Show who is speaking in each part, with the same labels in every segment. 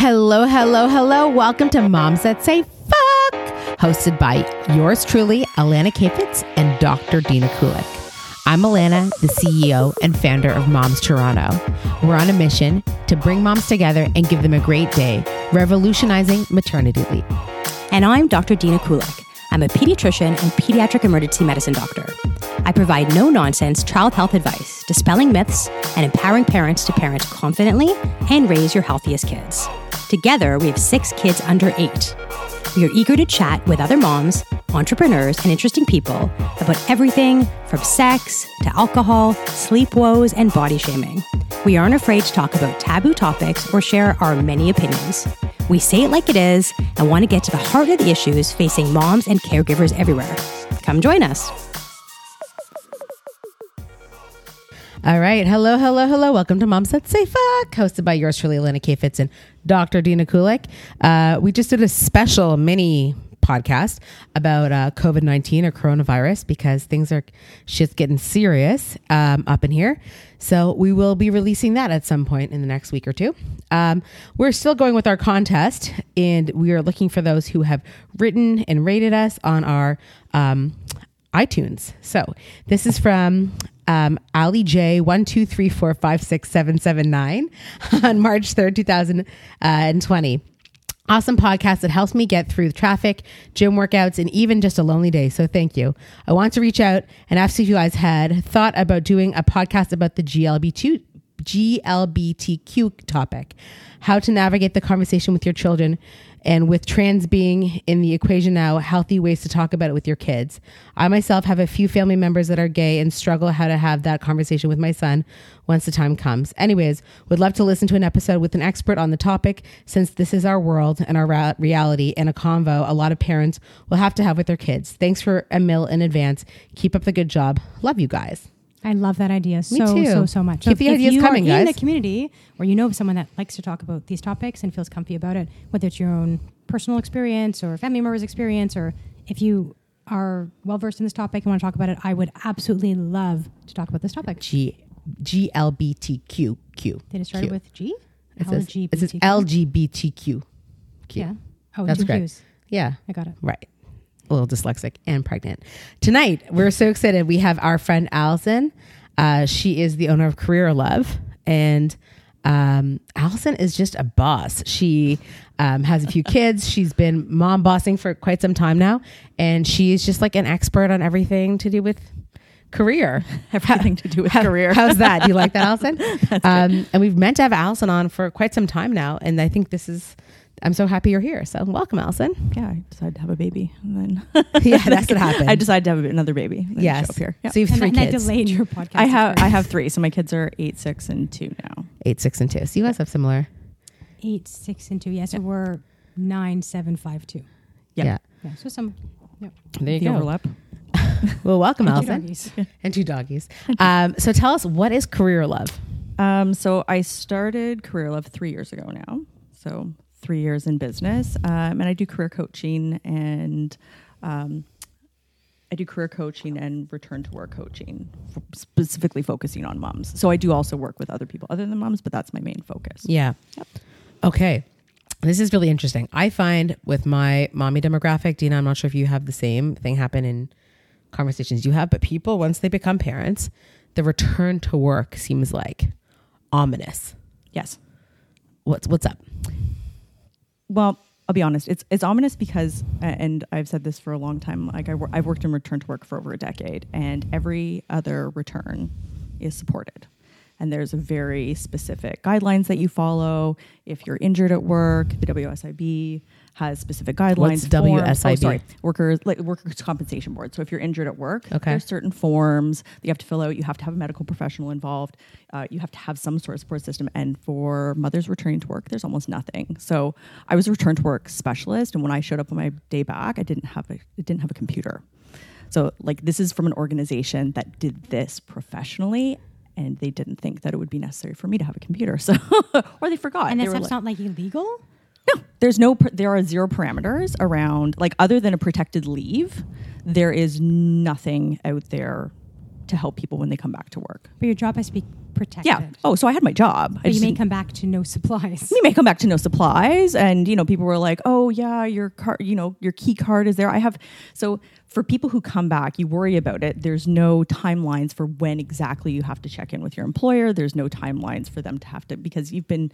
Speaker 1: Hello, hello, hello. Welcome to Moms That Say Fuck, hosted by yours truly, Alana Kayfetz and Dr. Dina Kulik. I'm Alana, the CEO and founder of Moms Toronto. We're on a mission to bring moms together and give them a great day, revolutionizing maternity leave.
Speaker 2: And I'm Dr. Dina Kulik. I'm a pediatrician and pediatric emergency medicine doctor. I provide no nonsense child health advice, dispelling myths, and empowering parents to parent confidently and raise your healthiest kids. Together, we have six kids under eight. We are eager to chat with other moms, entrepreneurs, and interesting people about everything from sex to alcohol, sleep woes, and body shaming. We aren't afraid to talk about taboo topics or share our many opinions. We say it like it is and want to get to the heart of the issues facing moms and caregivers everywhere. Come join us.
Speaker 1: All right. Hello, hello, hello. Welcome to Moms That Say Fuck, hosted by yours truly, Alana Kayfetz and Dr. Dina Kulik. Uh, we just did a special mini podcast about uh, COVID 19 or coronavirus because things are shit's getting serious um, up in here. So we will be releasing that at some point in the next week or two. Um, we're still going with our contest, and we are looking for those who have written and rated us on our um, iTunes. So this is from um, Ali J one two three four five six seven seven nine on March third, two thousand and twenty. Awesome podcast that helps me get through traffic, gym workouts, and even just a lonely day. So thank you. I want to reach out and ask if you guys had thought about doing a podcast about the GLBT, GLBTQ topic, how to navigate the conversation with your children, and with trans being in the equation now, healthy ways to talk about it with your kids. I myself have a few family members that are gay and struggle how to have that conversation with my son once the time comes. Anyways, would love to listen to an episode with an expert on the topic since this is our world and our ra- reality and a convo a lot of parents will have to have with their kids. Thanks for a mill in advance. Keep up the good job. Love you guys.
Speaker 3: I love that idea so so so much.
Speaker 1: Keep
Speaker 3: So
Speaker 1: the
Speaker 3: if
Speaker 1: ideas
Speaker 3: you
Speaker 1: coming,
Speaker 3: are in the community or you know someone that likes to talk about these topics and feels comfy about it, whether it's your own personal experience or family members' experience, or if you are well versed in this topic and want to talk about it, I would absolutely love to talk about this topic.
Speaker 1: G GLBTQ
Speaker 3: Did it start
Speaker 1: Q.
Speaker 3: with G?
Speaker 1: It says, it says
Speaker 3: LGBTQ?
Speaker 1: LGBTQ. Q.
Speaker 3: Yeah. Oh,
Speaker 1: That's
Speaker 3: two. Qs.
Speaker 1: Yeah.
Speaker 3: I got it.
Speaker 1: Right. A little dyslexic and pregnant. Tonight, we're so excited. We have our friend Allison. Uh, she is the owner of Career Love. And um, Allison is just a boss. She um, has a few kids. She's been mom bossing for quite some time now. And she's just like an expert on everything to do with career.
Speaker 4: everything to do with
Speaker 1: How-
Speaker 4: career.
Speaker 1: How's that? Do you like that, Allison? um, and we've meant to have Allison on for quite some time now. And I think this is, I'm so happy you're here. So welcome, Allison.
Speaker 4: yeah, I decided to have a baby, and then
Speaker 1: Yeah, that's what happened.
Speaker 4: I decided to have another baby. and
Speaker 1: Yes.
Speaker 4: show up here. Yeah.
Speaker 1: So you have
Speaker 3: And,
Speaker 1: three
Speaker 3: and I delayed your podcast.
Speaker 4: I have I have three, so my kids are eight, six, and two now.
Speaker 1: Eight, six, and two. So you guys have similar.
Speaker 3: eight, six, and two. Yeah, so we're nine, seven, five, two.
Speaker 4: Yep.
Speaker 1: Yeah.
Speaker 3: Yeah, so some. Yep.
Speaker 1: There you
Speaker 4: the
Speaker 1: go.
Speaker 4: overlap.
Speaker 1: Well, welcome,
Speaker 3: Two
Speaker 1: Allison.
Speaker 3: doggies.
Speaker 1: And two doggies. Um, so tell us, what is Career Love?
Speaker 4: Um, so I started Career Love three years ago now. So three years in business, um, and I do career coaching and. Um, I do career coaching and return to work coaching, specifically focusing on moms. So I do also work with other people other than moms, but that's my main focus.
Speaker 1: Yeah. Okay. This is really interesting. I find with my mommy demographic, Dina, I'm not sure if you have the same thing happen in conversations you have, but people, once they become parents, the return to work seems like ominous.
Speaker 4: Yes.
Speaker 1: What's what's up?
Speaker 4: Well, I'll be honest. It's it's ominous because, and I've said this for a long time. Like I, i've worked in return to work for over a decade, and every other return is supported. And there's a very specific guidelines that you follow. If you're injured at work, the WSIB has specific guidelines.
Speaker 1: What's
Speaker 4: forms-
Speaker 1: WSIB?
Speaker 4: Oh, sorry, workers like workers compensation board. So if you're injured at work,
Speaker 1: Okay.
Speaker 4: there's certain forms that you have to fill out. You have to have a medical professional involved. Uh, you have to have some sort of support system. And for mothers returning to work, there's almost nothing. So I was a return to work specialist, and when I showed up on my day back, I didn't have a didn't have a computer. So like this is from an organization that did this professionally. And they didn't think that it would be necessary for me to have a computer, so or they forgot.
Speaker 3: And
Speaker 4: They
Speaker 3: that stuff's
Speaker 4: like-
Speaker 3: not like illegal?
Speaker 4: No, there's no. There are zero parameters around. Like other than a protected leave, there is nothing out there to help people when they come back to work.
Speaker 3: But your job has to be protected.
Speaker 4: Yeah. Oh, so I had my job. I
Speaker 3: But you may come back to no supplies.
Speaker 4: you may come back to no supplies and you know people were like oh yeah your card you know your key card is there i have so for people who come back you worry about it there's no timelines for when exactly you have to check in with your employer there's no timelines for them to have to because you've been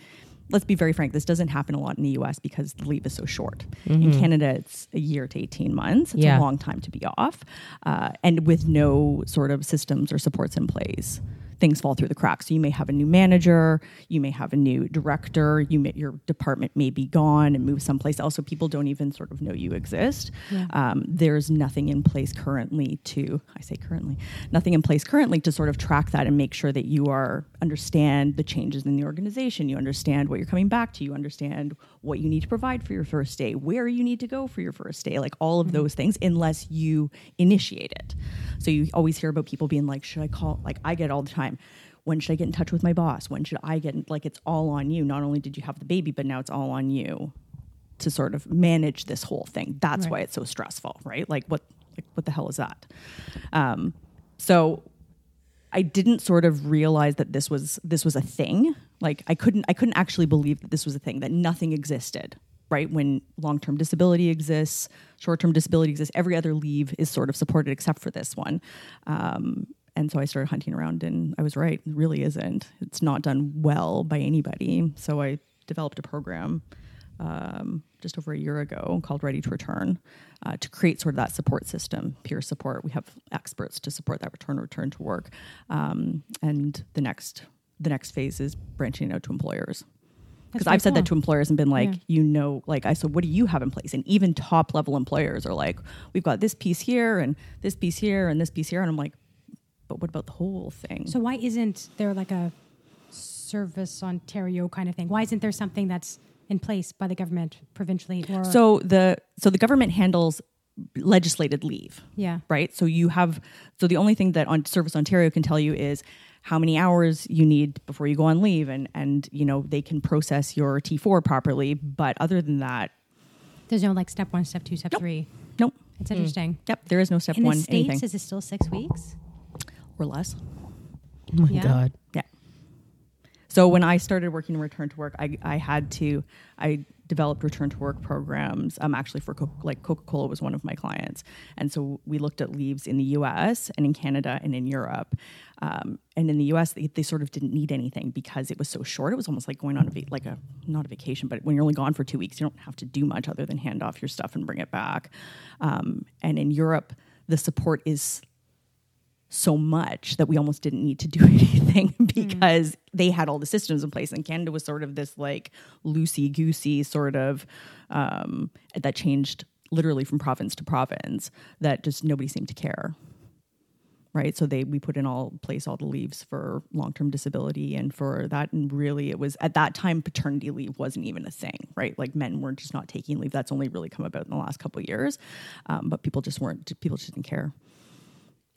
Speaker 4: let's be very frank this doesn't happen a lot in the us because the leave is so short. In canada it's a year to 18 months. It's
Speaker 1: Yeah.
Speaker 4: a long time to be off uh, and with no sort of systems or supports in place things fall through the cracks. So you may have a new manager, you may have a new director, you may, your department may be gone and move someplace else. So people don't even sort of know you exist. Um, there's nothing in place currently to, I say currently, nothing in place currently to sort of track that and make sure that you are understand the changes in the organization. You understand what you're coming back to. You understand what you need to provide for your first day, where you need to go for your first day, like all of those things, unless you initiate it. So you always hear about people being like, should I call? Like I get all the time. When should I get in touch with my boss? When should I get in, like it's all on you. Not only did you have the baby, but now it's all on you to sort of manage this whole thing. That's
Speaker 3: Right.
Speaker 4: why it's so stressful, right? Like what like what the hell is that? Um, so I didn't sort of realize that this was this was a thing. Like I couldn't I couldn't actually believe that this was a thing that nothing existed. Right when long term disability exists, short term disability exists, every other leave is sort of supported except for this one. Um, and so I started hunting around, and I was right. It really isn't. It's not done well by anybody. So I developed a program um, just over a year ago called Ready to Return uh, to create sort of that support system, peer support. We have experts to support that return, return to work, um, and the next the next phase is branching out to employers. Because I've said that to employers and been like,
Speaker 3: Yeah.
Speaker 4: you know, like I said, what do you have in place? And even top level employers are like, we've got this piece here and this piece here and this piece here, and I'm like, but what about the whole thing?
Speaker 3: So why isn't there like a Service Ontario kind of thing? Why isn't there something that's in place by the government provincially or
Speaker 4: So the so the government handles legislated leave.
Speaker 3: yeah
Speaker 4: right? So you have so the only thing that on Service Ontario can tell you is how many hours you need before you go on leave and and you know they can process your T4 properly, but other than that,
Speaker 3: there's no like step one, step two, step
Speaker 4: Nope.
Speaker 3: three.
Speaker 4: nope.
Speaker 3: It's hmm. interesting.
Speaker 4: Yep, there is no step
Speaker 3: In
Speaker 4: one
Speaker 3: the states,
Speaker 4: anything
Speaker 3: is it still six weeks?
Speaker 4: or less.
Speaker 1: Oh my
Speaker 3: Yeah.
Speaker 1: god.
Speaker 4: Yeah. So when I started working in return to work, I, I had to I developed return to work programs. Um, actually for like Coca Cola was one of my clients, and so we looked at leaves in the U.S. and in Canada and in Europe. Um, and in the U.S., they, they sort of didn't need anything because it was so short. It was almost like going on a va- like a not a vacation, but when you're only gone for two weeks, you don't have to do much other than hand off your stuff and bring it back. Um, and in Europe, the support is so much that we almost didn't need to do anything because they had all the systems in place and canada was sort of this like loosey goosey sort of um, that changed literally from province to province that just nobody seemed to care right? So they we put in all place all the leaves for long-term disability and for that and really it was at that time paternity leave wasn't even a thing right? Like men were just not taking leave. That's only really come about in the last couple of years. Um, but people just weren't people just didn't care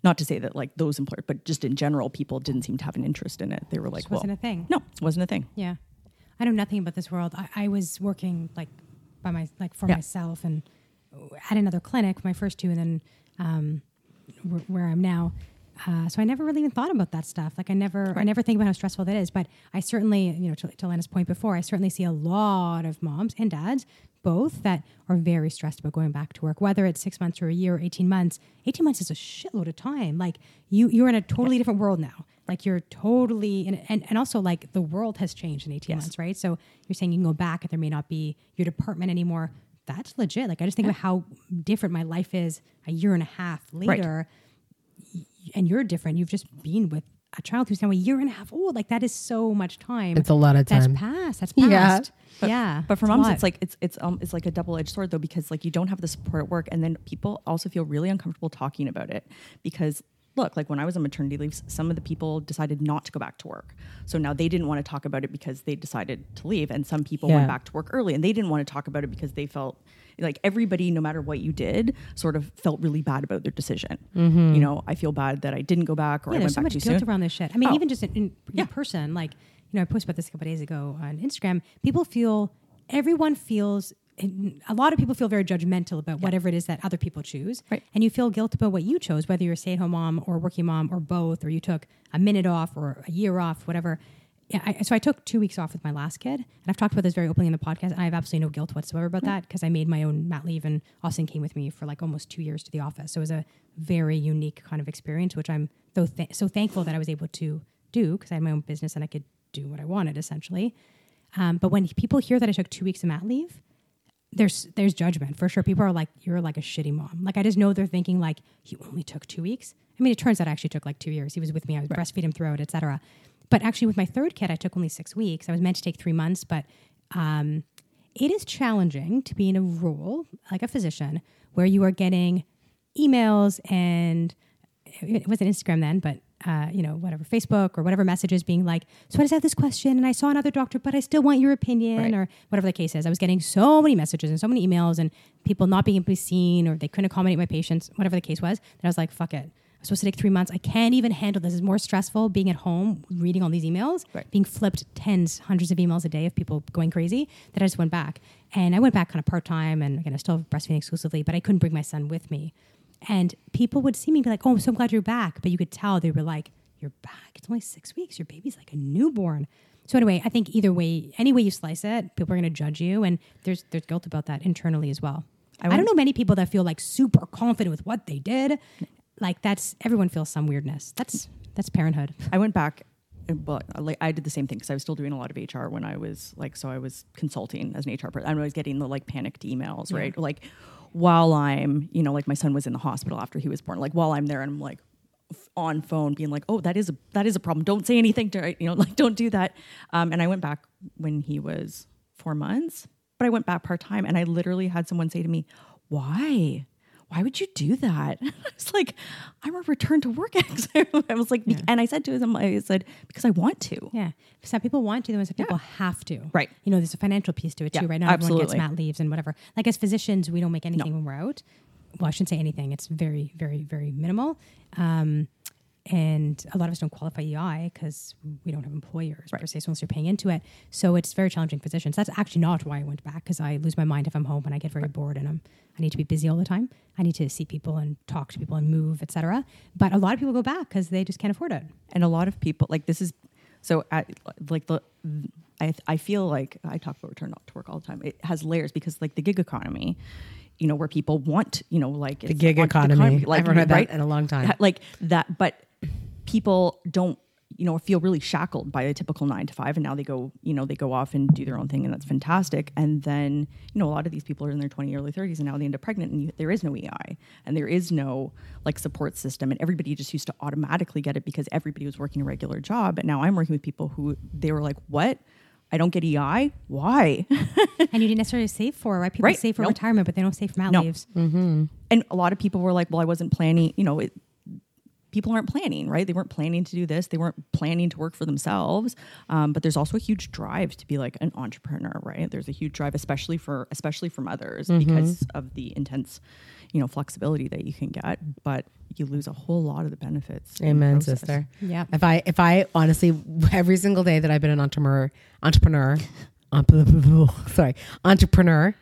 Speaker 4: not to say that like those employers, but just in general, people didn't seem to have an interest in it. They were like,
Speaker 3: Just wasn't
Speaker 4: well,
Speaker 3: a thing.
Speaker 4: no, it wasn't a thing.
Speaker 3: Yeah, I know nothing about this world. I, I was working like by my like for
Speaker 4: Yeah.
Speaker 3: myself and at another clinic, my first two, and then um, where, where I'm now. Uh, so I never really even thought about that stuff. Like I never, I never think about how stressful that is. But I certainly, you know, to, to Lena's point before, I certainly see a lot of moms and dads, both that are very stressed about going back to work. Whether it's six months or a year or eighteen months, eighteen months is a shitload of time. Like you, you're in a totally different world now. Like you're totally, in, and and also like the world has changed in eighteen
Speaker 4: Yes.
Speaker 3: months, right? So you're saying you can go back and there may not be your department anymore. That's legit. Like I just think about how different my life is a year and a half later and you're different. You've just been with a child who's now a year and a half old. Like that is so much time.
Speaker 1: It's a lot of time.
Speaker 3: That's
Speaker 1: time.
Speaker 3: past. That's
Speaker 1: Yeah.
Speaker 3: past.
Speaker 4: But,
Speaker 3: yeah.
Speaker 4: but for
Speaker 3: a
Speaker 4: moms, it's like it's it's um it's like a double edged sword though because like you don't have the support at work, and then people also feel really uncomfortable talking about it because look, like when I was on maternity leave, some of the people decided not to go back to work, so now they didn't want to talk about it because they decided to leave, and some people
Speaker 1: Yeah.
Speaker 4: went back to work early and they didn't want to talk about it because they felt like everybody, no matter what you did, sort of felt really bad about their decision.
Speaker 1: Mm-hmm.
Speaker 4: You know, I feel bad that I didn't go back or
Speaker 3: yeah,
Speaker 4: I
Speaker 3: there's
Speaker 4: went
Speaker 3: so
Speaker 4: back
Speaker 3: much guilt around this shit. I mean,
Speaker 4: Oh.
Speaker 3: even just in, in
Speaker 4: Yeah.
Speaker 3: person, like, you know, I posted about this a couple days ago on Instagram. People feel, everyone feels a lot of people feel very judgmental about whatever it is that other people choose.
Speaker 4: Right.
Speaker 3: And you feel guilt about what you chose, whether you're a stay at home mom or working mom or both, or you took a minute off or a year off, whatever. Yeah, I, so I took two weeks off with my last kid, and I've talked about this very openly in the podcast. And I have absolutely no guilt whatsoever about that because I made my own mat leave, and Austin came with me for like almost two years to the office. So it was a very unique kind of experience, which I'm so th- so thankful that I was able to do because I had my own business and I could do what I wanted essentially. Um, but when people hear that I took two weeks of mat leave, there's there's judgment for sure. People are like, "You're like a shitty mom." Like I just know they're thinking like, "You only took two weeks." I mean, it turns out I actually took like two years. He was with me. I was breastfeed him throughout, etc. But actually, with my third kid, I took only six weeks. I was meant to take three months, but um, it is challenging to be in a role like a physician where you are getting emails and it wasn't Instagram then, but uh, you know, whatever, Facebook or whatever messages being like, so I just have this question and I saw another doctor, but I still want your opinion
Speaker 4: Right.
Speaker 3: or whatever the case is. I was getting so many messages and so many emails and people not being able to be seen or they couldn't accommodate my patients, whatever the case was. That I was like, fuck it. I'm supposed to take three months. I can't even handle this. It's more stressful being at home, reading all these emails,
Speaker 4: Right.
Speaker 3: being flipped tens, hundreds of emails a day of people going crazy that I just went back. And I went back kind of part time and again, I still have breastfeeding exclusively, but I couldn't bring my son with me. And people would see me and be like, oh, I'm so glad you're back. But you could tell they were like, you're back. It's only six weeks. Your baby's like a newborn. So anyway, I think either way, any way you slice it, people are going to judge you, and there's there's guilt about that internally as well. I,
Speaker 4: I
Speaker 3: don't know many people that feel like super confident with what they did. Like that's everyone feels some weirdness. That's that's parenthood.
Speaker 4: I went back, well, like I did the same thing because I was still doing a lot of HR when I was like, so I was consulting as an HR person. I was getting the like panicked emails, right? Like while I'm, you know, like my son was in the hospital after he was born, like while I'm there and I'm like on phone being like, oh, that is a that is a problem. Don't say anything to you know, like don't do that. Um, and I went back when he was four months, but I went back part time, and I literally had someone say to me, why? Why would you do that? I was like, I'm a return to work expert. I was like, and I said to him, I said, because I want to.
Speaker 3: Yeah. Some people want to, and some people have to.
Speaker 4: Right.
Speaker 3: You know, there's a financial piece to it too,
Speaker 4: Yeah,
Speaker 3: right? Everyone
Speaker 4: absolutely.
Speaker 3: gets mat leaves and whatever. Like as physicians, we don't make anything when we're out. Well, I shouldn't say anything. It's very, very, very minimal. Um, and a lot of us don't qualify EI because we don't have employers per se, so unless you're paying into it. So it's very challenging for physicians. That's actually not why I went back because I lose my mind if I'm home and I get very bored and I'm I need to be busy all the time. I need to see people and talk to people and move, etc. But a lot of people go back because they just can't afford it.
Speaker 4: and a lot of people like this is so at, like the I, I feel like I talk about return to work all the time. It has layers because like the gig economy, you know, where people want, you know, like
Speaker 1: The gig
Speaker 4: on-
Speaker 1: economy.
Speaker 4: like,
Speaker 1: I haven't heard that
Speaker 4: right?
Speaker 1: in a long time.
Speaker 4: Like that, but people don't, you know, feel really shackled by a typical nine to five, and now they go, you know, they go off and do their own thing, and that's fantastic. And then, you know, a lot of these people are in their twenty, early thirties, and now they end up pregnant, and you, there is no EI, and there is no like support system, and everybody just used to automatically get it because everybody was working a regular job. But now I'm working with people who they were like, "What? I don't get EI? Why?"
Speaker 3: and you didn't necessarily save for right. People
Speaker 4: Right.
Speaker 3: save for
Speaker 4: No.
Speaker 3: retirement, but they don't save for mat
Speaker 4: No.
Speaker 3: leaves.
Speaker 4: and a lot of people were like, "Well, I wasn't planning." You know, it, people aren't planning, right? They weren't planning to do this. They weren't planning to work for themselves. Um, but there's also a huge drive to be like an entrepreneur, right? There's a huge drive, especially for especially for mothers, because of the intense, you know, flexibility that you can get. But you lose a whole lot of the benefits. in the
Speaker 1: Amen, sister.
Speaker 3: Yeah.
Speaker 1: If I if I honestly every single day that I've been an entrepreneur entrepreneur entrepreneur- sorry entrepreneur,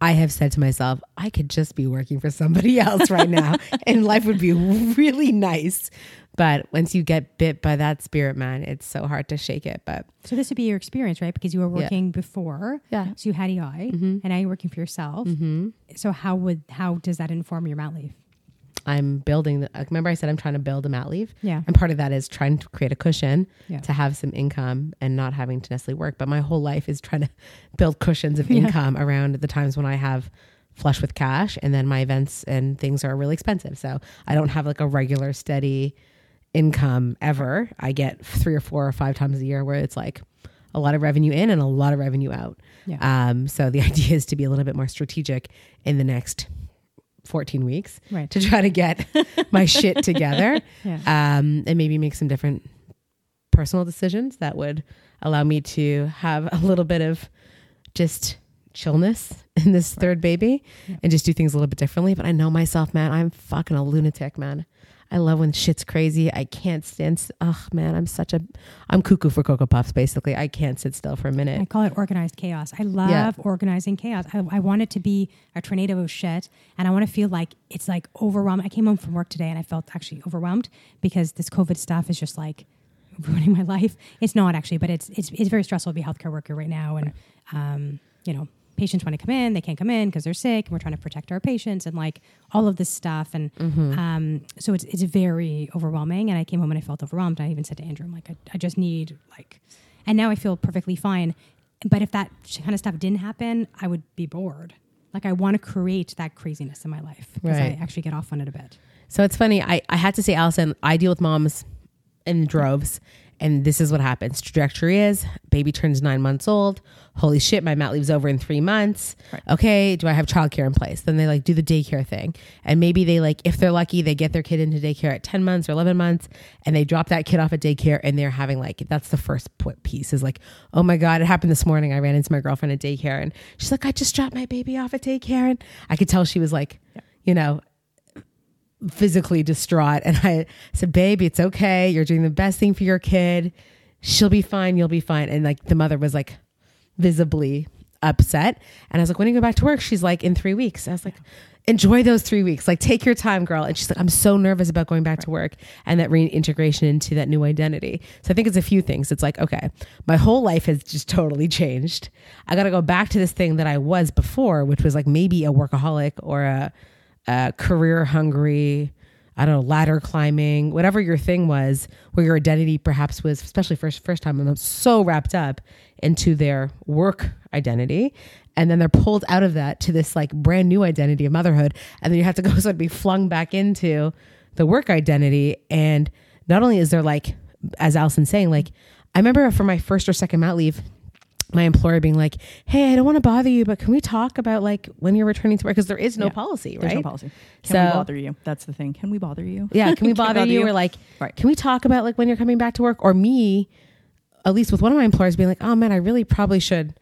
Speaker 1: I have said to myself, I could just be working for somebody else right now, and life would be really nice. But once you get bit by that spirit, man, it's so hard to shake it. But
Speaker 3: So this would be your experience, right? Because you were
Speaker 1: Yeah.
Speaker 3: working before,
Speaker 1: Yeah.
Speaker 3: So you had EI, mm-hmm. and now you're working for yourself. Mm-hmm. So how would how does that inform your mat leave?
Speaker 1: I'm building. The, remember, I said I'm trying to build a mat leave.
Speaker 3: Yeah.
Speaker 1: and part of that is trying to create a cushion
Speaker 3: Yeah.
Speaker 1: to have some income and not having to necessarily work. But my whole life is trying to build cushions of
Speaker 3: Yeah.
Speaker 1: income around the times when I have flush with cash, and then my events and things are really expensive. So I don't have like a regular steady income ever. I get three or four or five times a year where it's like a lot of revenue in and a lot of revenue out.
Speaker 3: Yeah.
Speaker 1: Um, so the idea is to be a little bit more strategic in the next 14 weeks
Speaker 3: Right.
Speaker 1: to try to get my shit together
Speaker 3: Yeah.
Speaker 1: um, and maybe make some different personal decisions that would allow me to have a little bit of just chillness in this third baby
Speaker 3: Yeah.
Speaker 1: and just do things a little bit differently. But I know myself, man, I'm fucking a lunatic, man. I love when shit's crazy. I can't stand. St- oh man, I'm such a. I'm cuckoo for cocoa puffs. Basically, I can't sit still for a minute.
Speaker 3: I call it organized chaos. I love
Speaker 1: Yeah.
Speaker 3: organizing chaos. I, I want it to be a tornado of shit, and I want to feel like it's like overwhelmed. I came home from work today and I felt actually overwhelmed because this COVID stuff is just like ruining my life. It's not actually, but it's it's, it's very stressful to be a healthcare worker right now, and um, you know. Patients want to come in, they can't come in because they're sick, and we're trying to protect our patients, and like all of this stuff, and um, so it's it's very overwhelming. And I came home and I felt overwhelmed. I even said to Andrew, "I'm like, I, I just need like," and now I feel perfectly fine. But if that kind of stuff didn't happen, I would be bored. Like I want to create that craziness in my life because
Speaker 1: Right.
Speaker 3: I actually get off on it a bit.
Speaker 1: So it's funny. I, I had to say, Allison, I deal with moms in droves, and this is what happens. Trajectory is baby turns nine months old. Holy shit, my mat leaves over in three months. Okay, do I have childcare in place? Then they like do the daycare thing, and maybe they like, if they're lucky, they get their kid into daycare at ten months or eleven months, and they drop that kid off at daycare, and they're having like that's the first piece is like, oh my god, it happened this morning. I ran into my girlfriend at daycare, and she's like, I just dropped my baby off at daycare, and I could tell she was like, you know, physically distraught. And I said, Baby, it's okay. You're doing the best thing for your kid. She'll be fine. You'll be fine. And like the mother was like visibly upset. And I was like, When do you go back to work? She's like, In three weeks. I was like, Enjoy those three weeks. Like, take your time, girl. And she's like, I'm so nervous about going back to work and that reintegration into that new identity. So I think it's a few things. It's like, okay, my whole life has just totally changed. I got to go back to this thing that I was before, which was like maybe a workaholic or a, uh, career hungry, I don't know, ladder climbing, whatever your thing was, where your identity perhaps was, especially first first time, and so wrapped up into their work identity, and then they're pulled out of that to this like brand new identity of motherhood, and then you have to go sort of be flung back into the work identity, and not only is there like, as Allison's saying, like I remember for my first or second mat leave, my employer being like, "Hey, I don't want to bother you, but can we talk about like when you're returning to work? Because there is no
Speaker 4: Yeah.
Speaker 1: policy, right?
Speaker 4: There's no policy. Can we bother you? That's the thing. Can we bother you?
Speaker 1: Yeah, can we bother you? Or like,
Speaker 4: Right.
Speaker 1: can we talk about like when you're coming back to work? Or me, at least with one of my employers being like, "Oh man, I really probably should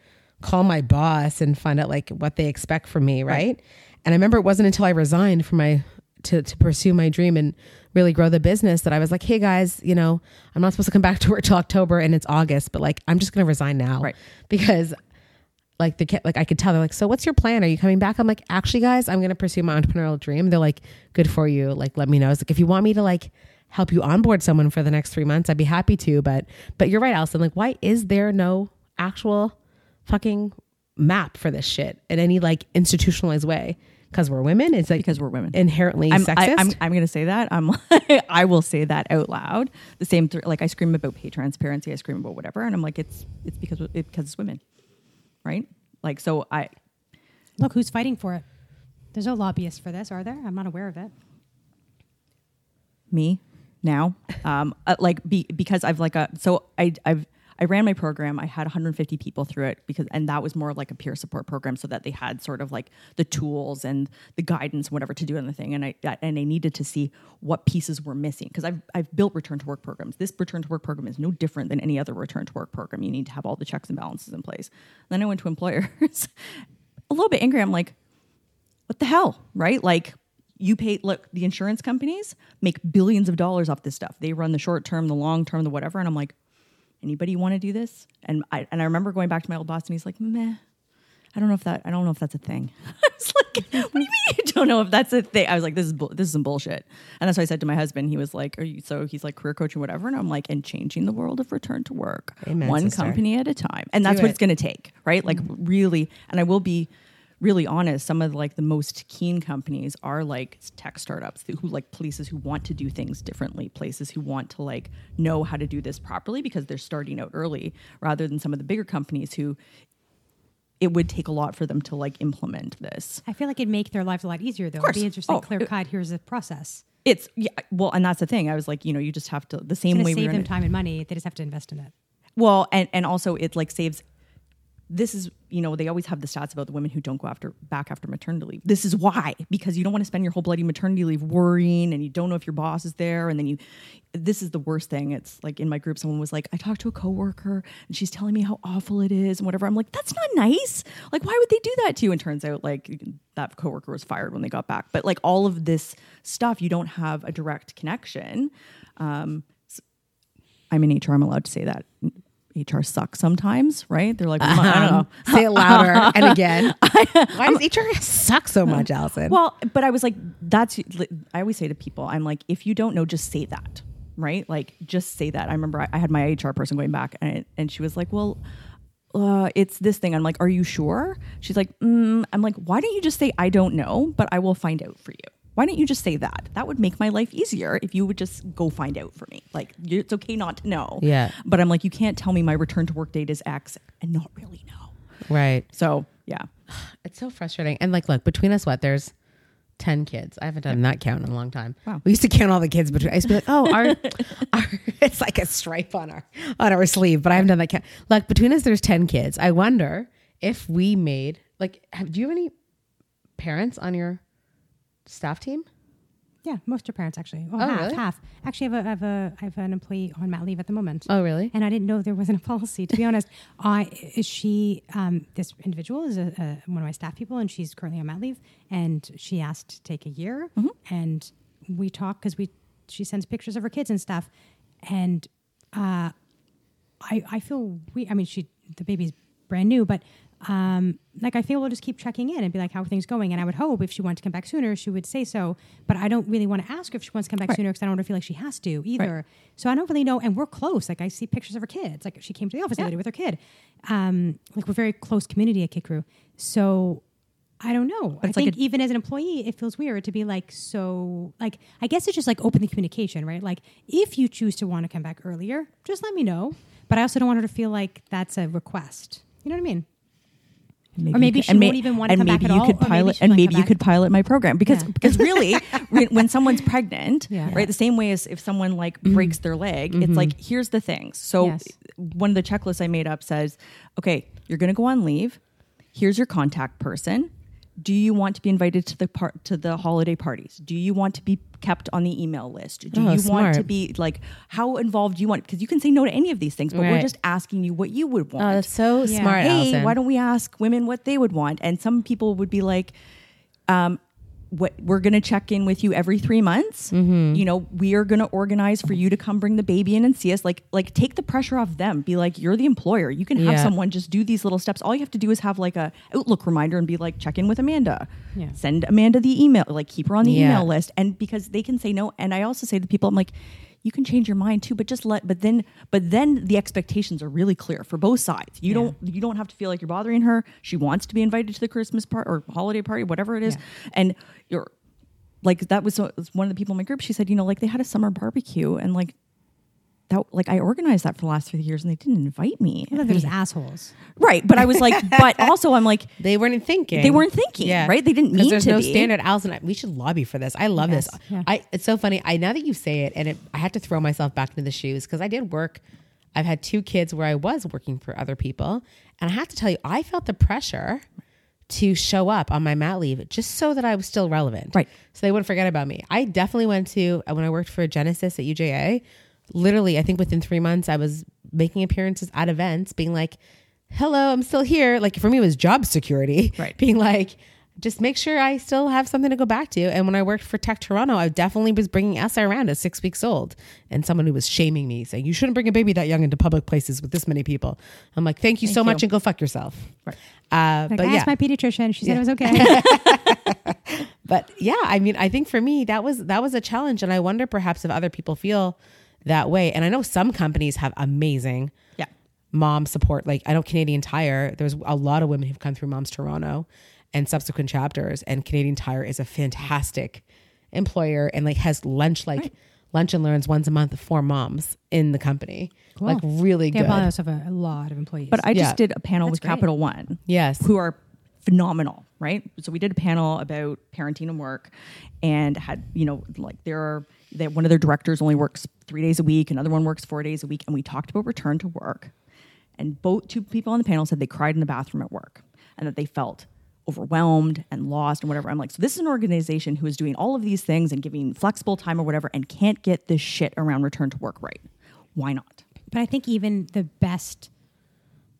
Speaker 1: call my boss and find out like what they expect from me, right?" And I remember it wasn't until I resigned from my to to pursue my dream and really grow the business that I was like, "Hey guys, you know, I'm not supposed to come back to work till October and it's August, but like I'm just going to resign now."
Speaker 4: Right.
Speaker 1: Because like the like I could tell they're like, so what's your plan? Are you coming back? I'm like, actually, guys, I'm gonna pursue my entrepreneurial dream. They're like, good for you. Like, let me know. It's like if you want me to like help you onboard someone for the next three months, I'd be happy to. But but you're right, Allison. Like, why is there no actual fucking map for this shit in any like institutionalized way? Because we're women. It's like
Speaker 4: Because we're women.
Speaker 1: inherently
Speaker 4: I'm,
Speaker 1: sexist.
Speaker 4: I, I'm, I'm going to say that. I'm like, I will say that out loud. The same, th- like I scream about pay transparency. I scream about whatever, and I'm like, it's it's because it, because it's women, right? Like, so I
Speaker 3: Look, who's fighting for it? There's no lobbyists for this, are there? I'm not aware of it.
Speaker 4: me now um uh, like be, because i've like a so i i've i ran my program. I had 150 people through it because and that was more like a peer support program so that they had sort of like the tools and the guidance whatever to do in the thing. And i and i needed to see what pieces were missing because i've i've built return to work programs. This return to work program is no different than any other return to work program. You need to have all the checks and balances in place. Then i went to employers. A little bit angry. I'm like what the hell, right? Like you pay look, the insurance companies make billions of dollars off this stuff. They run the short term, the long term, the whatever. And I'm like, anybody want to do this? And I and I remember going back to my old boss and he's like, meh. I don't know if that I don't know if that's a thing. I was like, what do you mean you don't know if that's a thing? I was like, this is bull- this is some bullshit. And that's what I said to my husband. He was like, Are you so he's like career coaching, whatever. And I'm like, and changing the world of return to work.
Speaker 1: Amen,
Speaker 4: one
Speaker 1: sister.
Speaker 4: company at a time. And that's
Speaker 1: Do
Speaker 4: what
Speaker 1: it.
Speaker 4: it's gonna take, right? Like mm-hmm. really, and I will be really honest, some of like the most keen companies are like tech startups who like places who want to do things differently, places who want to like know how to do this properly because they're starting out early, rather than some of the bigger companies who it would take a lot for them to like implement this.
Speaker 3: I feel like it'd make their lives a lot easier, though.
Speaker 4: course.
Speaker 3: It'd be interesting,
Speaker 4: Oh,
Speaker 3: clear cut. Here's the process.
Speaker 4: It's yeah, well, and that's the thing. I was like, you know, you just have to the same way
Speaker 3: to
Speaker 4: we
Speaker 3: save them time and money. They just have to invest in it.
Speaker 4: Well, and and also it like saves. This is you know they always have the stats about the women who don't go after back after maternity leave. This is why because you don't want to spend your whole bloody maternity leave worrying and you don't know if your boss is there and then you. This is the worst thing. It's like in my group, someone was like, "I talked to a coworker and she's telling me how awful it is and whatever." I'm like, "That's not nice. like why would they do that to you and turns out like that coworker was fired when they got back but like all of this stuff you don't have a direct connection um, i'm in hr i'm allowed to say that hr sucks sometimes right they're like well, i don't know
Speaker 1: Um, say it louder and again. Why does HR suck so much, Allison?
Speaker 4: Well, but I was like, that's, I always say to people, I'm like, if you don't know, just say that, right? Like, just say that. I remember I, I had my HR person going back and, and she was like, well, uh, it's this thing. I'm like, are you sure? She's like, mm. I'm like, why don't you just say, I don't know, but I will find out for you? Why don't you just say that? That would make my life easier if you would just go find out for me. Like, it's okay not to know.
Speaker 1: Yeah.
Speaker 4: But I'm like, you can't tell me my return to work date is X and not really know.
Speaker 1: right.
Speaker 4: So, yeah.
Speaker 1: It's so frustrating. And like, look, between us, what? There's 10 kids. I haven't done that count in a long time.
Speaker 4: Wow.
Speaker 1: We used to count all the kids between, I used to be like, oh, our, our, it's like a stripe on our, on our sleeve, but I haven't done that count. Like between us, there's 10 kids. I wonder if we made, like, have, do you have any parents on your staff team?
Speaker 3: Yeah, most are parents actually. Well,
Speaker 1: Oh,
Speaker 3: half,
Speaker 1: really?
Speaker 3: half. Actually, I have a, I have a, I have an employee on mat leave at the moment.
Speaker 1: Oh, really?
Speaker 3: And I didn't know there wasn't a policy. To be honest, I is she um, this individual is a, a, one of my staff people, and she's currently on mat leave, and she asked to take a year, and we talk because we she sends pictures of her kids and stuff, and uh, I I feel we I mean she the baby's brand new, but um, like I feel we'll just keep checking in and be like how are things going, and I would hope if she wanted to come back sooner, she would say so. But I don't really want to ask her if she wants to come back
Speaker 4: Right.
Speaker 3: sooner because I don't want to feel like she has to either. So I don't really know, and we're close. Like I see pictures of her kids. Like she came to the office other day with her kid. Um, like we're very close community at Kid Crew. So I don't know. I
Speaker 4: it's like
Speaker 3: think even as an employee, it feels weird to be like so. Like I guess it's just like open the communication, right? Like if you choose to want to come back earlier, just let me know. But I also don't want her to feel like that's a request. You know what I mean?
Speaker 4: And
Speaker 3: Or maybe
Speaker 4: you
Speaker 3: she
Speaker 4: and
Speaker 3: won't even wanna
Speaker 4: and
Speaker 3: come back
Speaker 4: maybe
Speaker 3: at
Speaker 4: you
Speaker 3: all,
Speaker 4: could
Speaker 3: maybe
Speaker 4: pilot, and maybe you could pilot my program because
Speaker 3: Yeah.
Speaker 4: because really, when, when someone's pregnant,
Speaker 3: Yeah.
Speaker 4: right, the same way as if someone like mm-hmm. breaks their leg, it's mm-hmm. like here's the things. So
Speaker 3: Yes.
Speaker 4: one of the checklists I made up says, okay, you're going to go on leave. Here's your contact person. Do you want to be invited to the part to the holiday parties? Do you want to be kept on the email list? Do
Speaker 1: Oh,
Speaker 4: you
Speaker 1: smart.
Speaker 4: want to be like how involved do you want? Because you can say no to any of these things, but we're just asking you what you would want
Speaker 1: Oh, that's so
Speaker 3: Yeah.
Speaker 1: smart,
Speaker 4: hey,
Speaker 1: Allison.
Speaker 4: why don't we ask women what they would want? And some people would be like, um, what we're going to check in with you every three months.
Speaker 1: Mm-hmm.
Speaker 4: You know, we are going to organize for you to come bring the baby in and see us. Like, like take the pressure off them. Be like, you're the employer. You can have
Speaker 1: Yeah.
Speaker 4: someone just do these little steps. All you have to do is have like a Outlook reminder and be like, check in with Amanda.
Speaker 3: Yeah.
Speaker 4: Send Amanda the email. Like, keep her on the
Speaker 1: Yeah.
Speaker 4: email list. And because they can say no. And I also say to people, I'm like, you can change your mind too, but just let. But then, but then the expectations are really clear for both sides. You
Speaker 3: Yeah.
Speaker 4: don't you don't have to feel like you're bothering her. She wants to be invited to the Christmas part or holiday party, whatever it is,
Speaker 3: Yeah.
Speaker 4: and you're like that was, was one of the people in my group. She said, you know, like they had a summer barbecue and like that, like I organized that for the last three years and they didn't invite me.
Speaker 3: I thought There's assholes.
Speaker 4: Right, but I was like, but also I'm like,
Speaker 1: They weren't thinking.
Speaker 4: They weren't thinking, right? They didn't mean
Speaker 1: there's
Speaker 4: to
Speaker 1: no
Speaker 4: be.
Speaker 1: standard. Allison, I- we should lobby for this. I love
Speaker 3: Yes,
Speaker 1: this.
Speaker 3: yeah.
Speaker 1: I it's so funny. I now that you say it, and it, I had to throw myself back into the shoes because I did work. I've had two kids where I was working for other people, and I have to tell you, I felt the pressure to show up on my mat leave just so that I was still relevant.
Speaker 4: Right.
Speaker 1: So they wouldn't forget about me. I definitely went to uh, when I worked for Genesis at UJA. Literally, I think within three months, I was making appearances at events, being like, "Hello, I'm still here." Like for me, it was job security.
Speaker 4: Right.
Speaker 1: Being like, just make sure I still have something to go back to. And when I worked for Tech Toronto, I definitely was bringing Essa around at six weeks old, and someone who was shaming me, saying, "You shouldn't bring a baby that young into public places with this many people." I'm like, "Thank you so
Speaker 4: Thank
Speaker 1: much, and go fuck yourself."
Speaker 4: Right.
Speaker 1: Uh,
Speaker 3: Like
Speaker 1: but
Speaker 3: I
Speaker 1: yeah,
Speaker 3: asked my pediatrician. She said it was okay.
Speaker 1: but yeah, I mean, I think for me that was that was a challenge, and I wonder perhaps if other people feel that way. And I know some companies have amazing
Speaker 4: yeah,
Speaker 1: mom support. Like I know Canadian Tire, there's a lot of women who've come through Moms Toronto and subsequent chapters, and Canadian Tire is a fantastic employer and like has lunch like lunch and learns once a month for moms in the company.
Speaker 3: Cool.
Speaker 1: Like really
Speaker 3: They
Speaker 1: good.
Speaker 3: probably also have a, a lot of employees.
Speaker 4: but I just
Speaker 1: Yeah.
Speaker 4: did a panel
Speaker 3: That's
Speaker 4: with
Speaker 3: great.
Speaker 4: Capital One.
Speaker 1: Yes.
Speaker 4: who are phenomenal, right? So we did a panel about parenting and work, and had you know like there are that one of their directors only works three days a week, another one works four days a week, and we talked about return to work, and both two people on the panel said they cried in the bathroom at work, and that they felt overwhelmed and lost and whatever. I'm like, so this is an organization who is doing all of these things and giving flexible time or whatever, and can't get this shit around return to work right. Why not?
Speaker 3: But I think even the best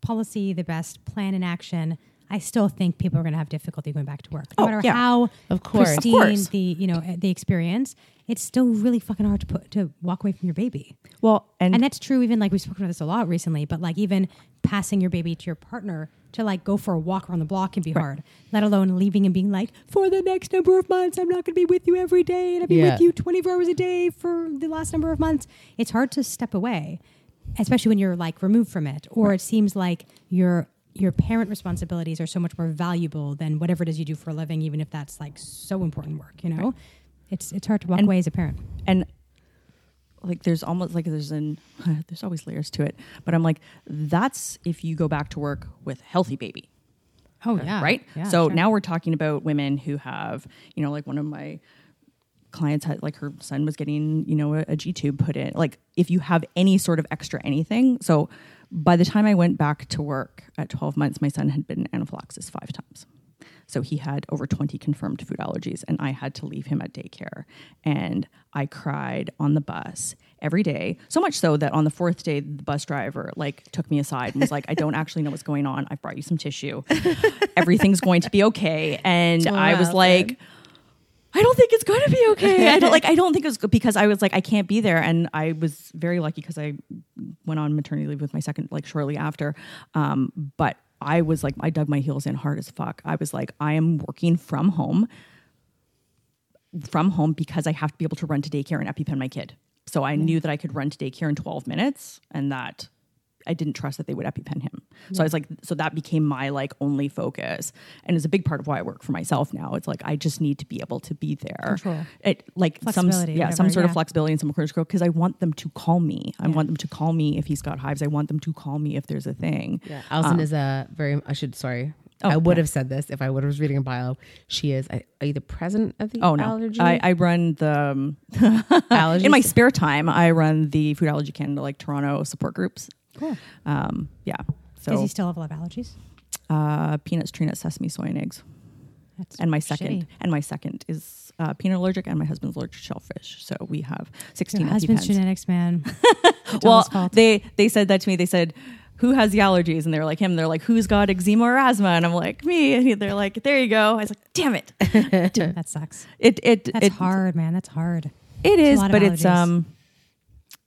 Speaker 3: policy, the best plan in action, I still think people are going to have difficulty going back to work, no
Speaker 4: Oh,
Speaker 3: matter
Speaker 4: yeah.
Speaker 3: how
Speaker 1: Of course. Of
Speaker 3: pristine
Speaker 4: course.
Speaker 3: the you know the experience. It's still really fucking hard to put to walk away from your baby.
Speaker 4: Well, and,
Speaker 3: And that's true even like we've spoken about this a lot recently, but like even passing your baby to your partner to like go for a walk around the block can be hard, let alone leaving and being like, for the next number of months, I'm not going to be with you every day and I'll be
Speaker 1: Yeah.
Speaker 3: with you 24 hours a day for the last number of months. It's hard to step away, especially when you're like removed from it, or it seems like your your parent responsibilities are so much more valuable than whatever it is you do for a living, even if that's like so important work, you know? It's it's hard to walk
Speaker 4: And-
Speaker 3: away as a parent.
Speaker 4: and like there's almost like there's an there's always layers to it but i'm like that's if you go back to work with healthy baby
Speaker 3: Oh yeah,
Speaker 4: right
Speaker 3: Yeah,
Speaker 4: so
Speaker 3: sure.
Speaker 4: now we're talking about women who have you know like one of my clients had like her son was getting you know a, a g-tube put in like if you have any sort of extra anything so by the time i went back to work at 12 months my son had been anaphylaxis five times so he had over 20 confirmed food allergies, and I had to leave him at daycare. And I cried on the bus every day, so much so that on the fourth day, the bus driver like took me aside and was like, "I don't actually know what's going on. I've brought you some tissue. Everything's going to be okay." And I was
Speaker 1: Wow,
Speaker 4: like. I don't think it's going to be okay. I don't like. I don't think it was because I was like, I can't be there, and I was very lucky because I went on maternity leave with my second, like shortly after. Um, but I was like, I dug my heels in hard as fuck. I was like, I am working from home, from home because I have to be able to run to daycare and EpiPen my kid. So I knew that I could run to daycare in 12 minutes, and that I didn't trust that they would EpiPen him. So I was like, so that became my like only focus, and it's a big part of why I work for myself now. It's like I just need to be able to be there.
Speaker 3: Control.
Speaker 4: It like some
Speaker 3: Flexibility,
Speaker 4: yeah some
Speaker 3: whatever,
Speaker 4: sort of flexibility and some control because I want them to call me. I want them to call me if he's got hives. I want them to call me if there's a thing.
Speaker 1: Yeah, Allison is a very. I should sorry.
Speaker 4: Oh,
Speaker 1: I would
Speaker 4: yeah.
Speaker 1: have said this if I would have was reading a bio. She is. Are you the president of the
Speaker 4: Oh no,
Speaker 1: allergy?
Speaker 4: I, I run the um,
Speaker 1: allergy
Speaker 4: in my spare time. I run the Food Allergy Canada like Toronto support groups.
Speaker 3: Cool.
Speaker 4: Um, yeah.
Speaker 3: Does he still have a lot of allergies?
Speaker 4: uh, peanuts, tree nuts, sesame, soy, and eggs.
Speaker 3: That's
Speaker 4: And my second,
Speaker 3: shitty.
Speaker 4: and my second is uh, peanut allergic, and my husband's allergic to shellfish. So we have sixteen.
Speaker 3: Your husband's
Speaker 4: EpiPens.
Speaker 3: genetics, man.
Speaker 4: Well, they they said that to me. They said, "Who has the allergies?" And they're like him. They're like, "Who's got eczema or asthma?" And I'm like, "Me." And they're like, "There you go." I was like, "Damn it!"
Speaker 3: that sucks.
Speaker 4: It it
Speaker 3: That's
Speaker 4: it,
Speaker 3: hard, man. That's hard.
Speaker 4: It
Speaker 3: a
Speaker 4: is, but it's um,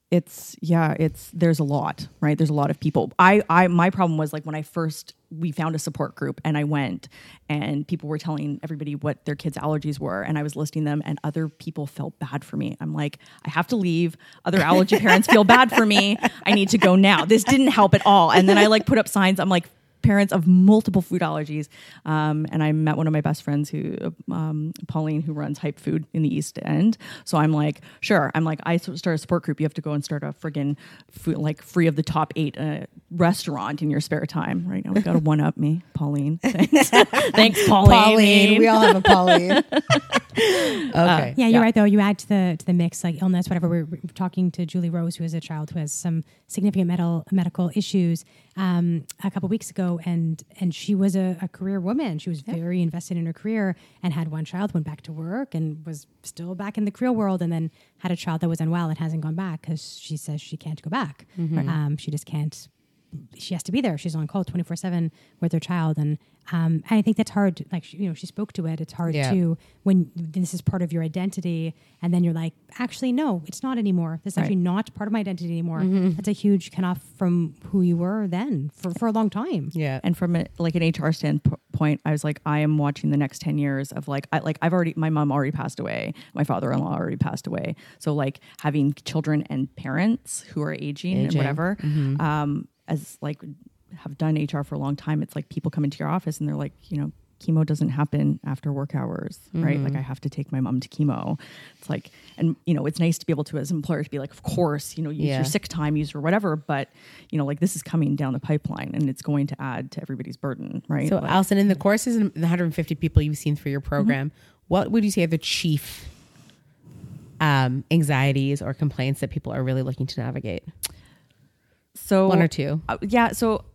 Speaker 4: it's yeah, it's there's a lot, right? There's a lot of people. I I my problem was like when I first we found a support group and I went and people were telling everybody what their kids' allergies were and I was listing them and other people felt bad for me. I'm like, I have to leave. Other allergy parents feel bad for me. I need to go now. This didn't help at all. And then I like put up signs. I'm like, parents of multiple food allergies. Um, and I met one of my best friends who, um, Pauline, who runs Hype Food in the East End. So I'm like, sure. I'm like, I start a support group. You have to go and start a friggin' food, like free of the top eight uh, restaurant in your spare time. Right now, we got to one up me, Pauline. Thanks, Thanks Pauline.
Speaker 1: Pauline. We all have a Pauline. okay.
Speaker 3: Yeah, you're right though. You add to the to the mix like illness, whatever. We're, we're talking to Julie Rose, who is a child who has some significant medical medical issues, um, a couple weeks ago, and and she was a, a career woman. She was very invested in her career and had one child, went back to work, and was still back in the career world, and then had a child that was unwell and hasn't gone back because she says she can't go back. Um, she just can't she has to be there. She's on call 24 seven with her child. And, um, and I think that's hard. Like, she, you know, she spoke to it. It's hard
Speaker 1: Yeah.
Speaker 3: to, when this is part of your identity and then you're like, actually, no, it's not anymore. This is actually not part of my identity anymore. That's a huge kind off from who you were then for, for a long time.
Speaker 1: Yeah.
Speaker 4: and from a, like an HR standpoint, I was like, I am watching the next ten years of like, I like I've already, my mom already passed away, my father-in-law already passed away, so like having children and parents who are aging, and
Speaker 1: Aging.
Speaker 4: whatever, um, as like have done HR for a long time, it's like people come into your office and they're like, you know. Chemo doesn't happen after work hours, right? Like I have to take my mom to chemo. It's like, and you know, it's nice to be able to, as an employer, to be like, of course, you know, use
Speaker 1: Yeah.
Speaker 4: your sick time, use or whatever. But you know, like this is coming down the pipeline, and it's going to add to everybody's burden, right?
Speaker 1: So,
Speaker 4: Like-
Speaker 1: Allison, in the courses and the 150 people you've seen through your program, what would you say are the chief um, anxieties or complaints that people are really looking to navigate?
Speaker 4: So
Speaker 1: One or two.
Speaker 4: Uh, yeah. So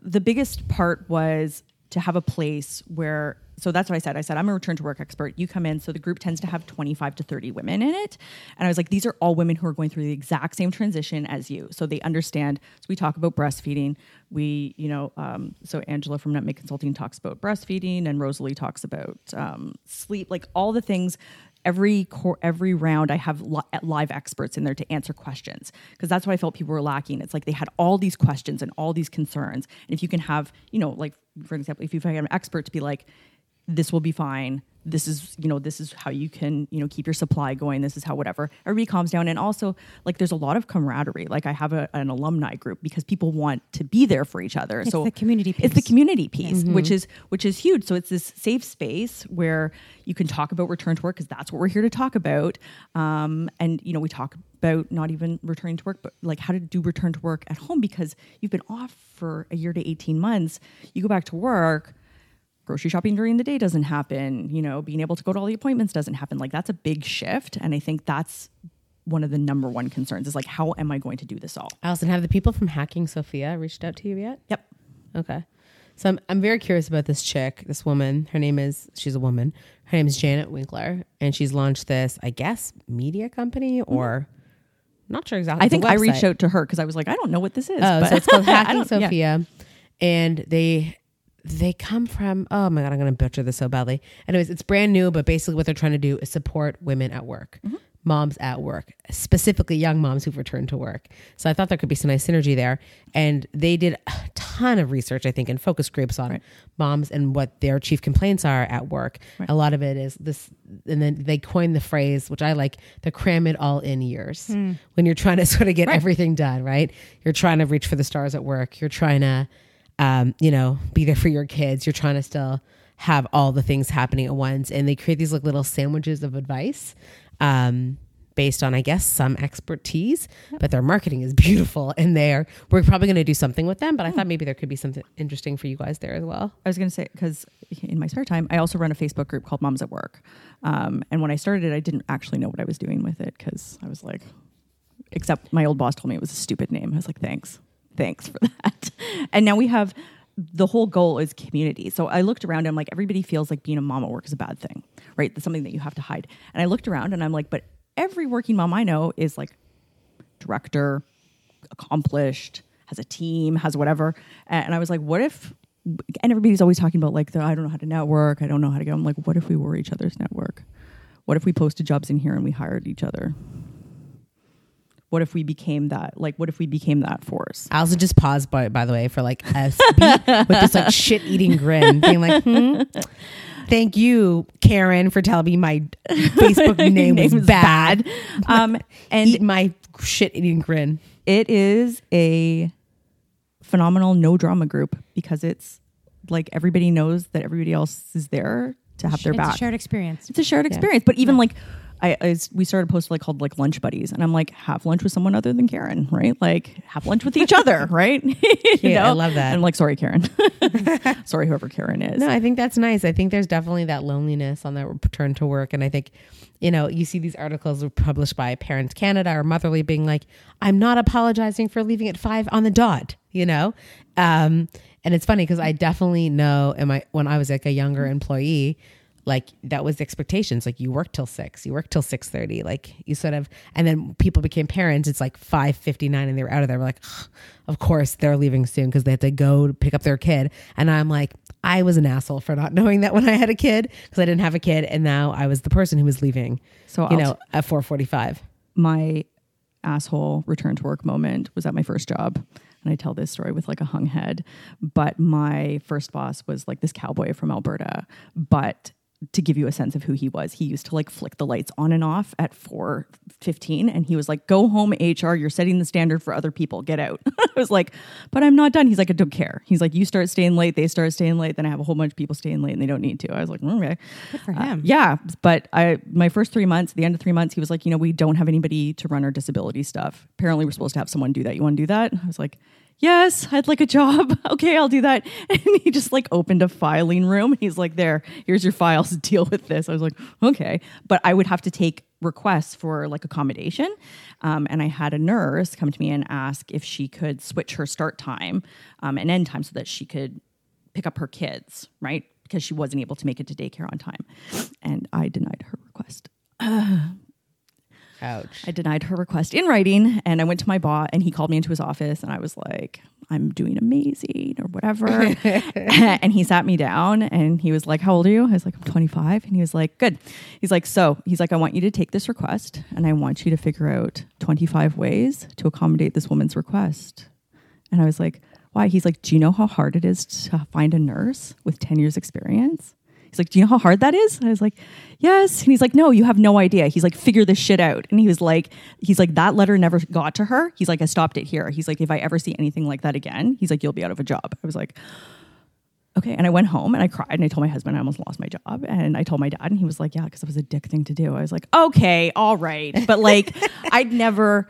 Speaker 4: the biggest part was to have a place where so that's what I said. I said I'm a return to work expert. You come in, so the group tends to have 25 to 30 women in it, and I was like, these are all women who are going through the exact same transition as you, so they understand. So we talk about breastfeeding. We, you know, um, so Angela from Nutmeg Consulting talks about breastfeeding, and Rosalie talks about um, sleep, like all the things every every round i have li- live experts in there to answer questions because that's what i felt people were lacking. It's like they had all these questions and all these concerns. And if you can have you know like for example if you have an expert to be like this will be fine. This is you know this is how you can you know keep your supply going. This is how whatever. Everybody calms down. And also like there's a lot of camaraderie. Like i have a, an alumni group because people want to be there for each other.
Speaker 3: It's
Speaker 4: so
Speaker 3: the community
Speaker 4: it's the
Speaker 3: piece.
Speaker 4: community piece which is which is huge. So it's this safe space where you can talk about return to work because that's what we're here to talk about. Um, and you know we talk about not even returning to work but like how to do return to work at home because you've been off for a year to 18 months. You go back to work grocery shopping during the day doesn't happen you know being able to go to all the appointments doesn't happen like that's a big shift and i think that's one of the number one concerns is like how am i going to do this all
Speaker 1: Allison, have the people from Hacking Sophia reached out to you yet?
Speaker 4: yep
Speaker 1: Okay. So I'm, I'm very curious about this chick, this woman. Her name is, she's a woman. Her name is Janet Winkler. And she's launched this, I guess, media company mm-hmm. or not sure exactly.
Speaker 4: i think i reached out to her because i was like i don't know what this is
Speaker 1: Oh,
Speaker 4: but
Speaker 1: so it's called Hacking
Speaker 4: don't- yeah.
Speaker 1: Sophia. And they they come from oh my god, I'm gonna butcher this so badly. Anyways, it's brand new, but basically what they're trying to do is support women at work.
Speaker 4: Mm-hmm.
Speaker 1: Moms at work, specifically young moms who've returned to work. So I thought there could be some nice synergy there. And they did a ton of research, I think, in focus groups on
Speaker 4: Right.
Speaker 1: moms and what their chief complaints are at work. A lot of it is this, and then they coined the phrase, which I like, the cram it all in years. When you're trying to sort of get everything done, right? You're trying to reach for the stars at work. You're trying to, um, you know, be there for your kids. You're trying to still have all the things happening at once. And they create these like little sandwiches of advice. Um, based on I guess some expertise, but their marketing is beautiful and they're we're probably going to do something with them, but I thought maybe there could be something interesting for you guys there as well.
Speaker 4: I was going to say because in my spare time, I also run a Facebook group called Moms at Work. Um, and when I started it, I didn't actually know what I was doing with it because I was like, except my old boss told me it was a stupid name. I was like, thanks, thanks for that. And now we have the whole goal is community. So I looked around and I'm like, everybody feels like being a mom at work is a bad thing, right? That's something that you have to hide. And I looked around and I'm like, but every working mom I know is like director, accomplished, has a team, has whatever. And I was like, what if, and everybody's always talking about like, the, I don't know how to network, I don't know how to go. I'm like, what if we were each other's network? What if we posted jobs in here and we hired each other? What if we became that? Like, what if we became that force?
Speaker 1: I also just paused by by the way for like a beat with this like shit eating grin, being like, hmm. Thank you, Karen, for telling me my Facebook name was
Speaker 4: Name's
Speaker 1: bad.
Speaker 4: Um, and
Speaker 1: Eat my shit eating grin.
Speaker 4: it is a phenomenal no drama group because it's like everybody knows that everybody else is there to have their
Speaker 3: it's
Speaker 4: back.
Speaker 3: a shared experience.
Speaker 4: it's a shared experience. But even like, I, I we started a post like called like lunch buddies, and I'm like, have lunch with someone other than Karen, right? Like, have lunch with each other, right? You
Speaker 1: Cute. I love that.
Speaker 4: And I'm like, sorry, Karen. sorry, whoever Karen is.
Speaker 1: No, I think that's nice. I think there's definitely that loneliness on that return to work. And I think, you know, you see these articles published by Parents Canada or Motherly being like, I'm not apologizing for leaving at five on the dot, you know? Um, and it's funny because I definitely know in my, when I was like a younger employee, like that was the expectations. Like you work till six, you work till six thirty. Like you sort of, and then people became parents. It's like five fifty nine, and they were out of there. We're like, "Ugh, of course they're leaving soon because they have to go to pick up their kid. And I'm like, I was an asshole for not knowing that when I had a kid because I didn't have a kid, and now I was the person who was leaving.
Speaker 4: So
Speaker 1: you
Speaker 4: I'll
Speaker 1: know, at four forty five.
Speaker 4: my asshole return to work moment was at my first job. And I tell this story with like a hung head. But my first boss was like this cowboy from Alberta. But to give you a sense of who he was, he used to like flick the lights on and off at 4:15 and he was like, "Go home, HR, you're setting the standard for other people. Get out." I was like, "But I'm not done." He's like, "I don't care." He's like, "You start staying late, they start staying late, then I have a whole bunch of people staying late and they don't need to." I was like, "Okay."
Speaker 3: Good for
Speaker 4: Uh,
Speaker 3: him.
Speaker 4: yeah, but I my first three months, at the end of three months, he was like, you know, we don't have anybody to run our disability stuff. Apparently, we're supposed to have someone do that. You want to do that? I was like, yes, I'd like a job. okay, I'll do that. And he just like opened a filing room. He's like, there, here's your files. Deal with this. I was like, okay, but I would have to take requests for like accommodation. Um, and I had a nurse come to me and ask if she could switch her start time um, and end time so that she could pick up her kids, right? Because she wasn't able to make it to daycare on time. And I denied her request.
Speaker 1: Ouch.
Speaker 4: I denied her request in writing and I went to my boss and he called me into his office and I was like, I'm doing amazing or whatever. and he sat me down and he was like, How old are you? I was like, I'm 25. And he was like, Good. He's like, So he's like, I want you to take this request and I want you to figure out 25 ways to accommodate this woman's request. And I was like, Why? He's like, Do you know how hard it is to find a nurse with 10 years experience? He's like, Do you know how hard that is? I was like, Yes. And he's like, No, you have no idea. He's like, Figure this shit out. And he was like, He's like, That letter never got to her. He's like, I stopped it here. He's like, If I ever see anything like that again, he's like, You'll be out of a job. I was like, Okay. And I went home and I cried and I told my husband I almost lost my job. And I told my dad and he was like, Yeah, because it was a dick thing to do. I was like, Okay, all right. But like, I'd never.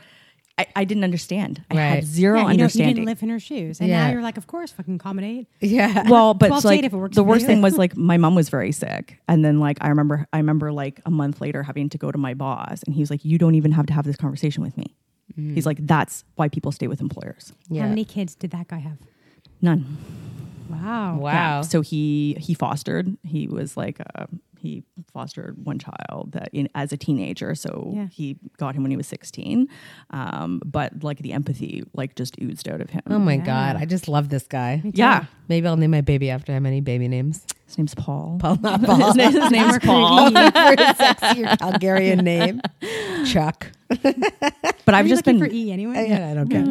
Speaker 4: I, I didn't understand. I
Speaker 1: Right.
Speaker 4: had zero
Speaker 3: Yeah, you, don't, you
Speaker 4: understanding.
Speaker 3: didn't live in her shoes, and
Speaker 1: Yeah.
Speaker 3: now you're like, of course, fucking accommodate.
Speaker 1: Yeah.
Speaker 4: well but
Speaker 3: 12
Speaker 4: it's
Speaker 3: to
Speaker 4: like
Speaker 3: eight if it works
Speaker 4: the
Speaker 3: for
Speaker 4: worst
Speaker 3: you.
Speaker 4: thing was like my mom was very sick and then like i remember i remember like a month later having to go to my boss and he was like you don't even have to have this conversation with me he's like that's why people stay with employers
Speaker 1: yeah.
Speaker 3: How many kids did that guy have?
Speaker 4: none
Speaker 3: Wow.
Speaker 1: Wow.
Speaker 4: Yeah. so he he fostered he was like uh, he fostered one child that in, as a teenager so
Speaker 3: Yeah.
Speaker 4: he got him when he was 16 um, but like the empathy like just oozed out of him
Speaker 1: Oh my
Speaker 3: Yeah.
Speaker 1: God. I just love this guy.
Speaker 4: yeah
Speaker 1: Maybe I'll name my baby after him. Any baby names?
Speaker 4: his name's paul
Speaker 1: Paul, not Paul.
Speaker 4: his, name, his name's paul
Speaker 1: For a sexy Calgarian name. Chuck.
Speaker 4: but i've
Speaker 3: you
Speaker 4: just been
Speaker 3: for E anyway.
Speaker 1: Yeah, I don't care.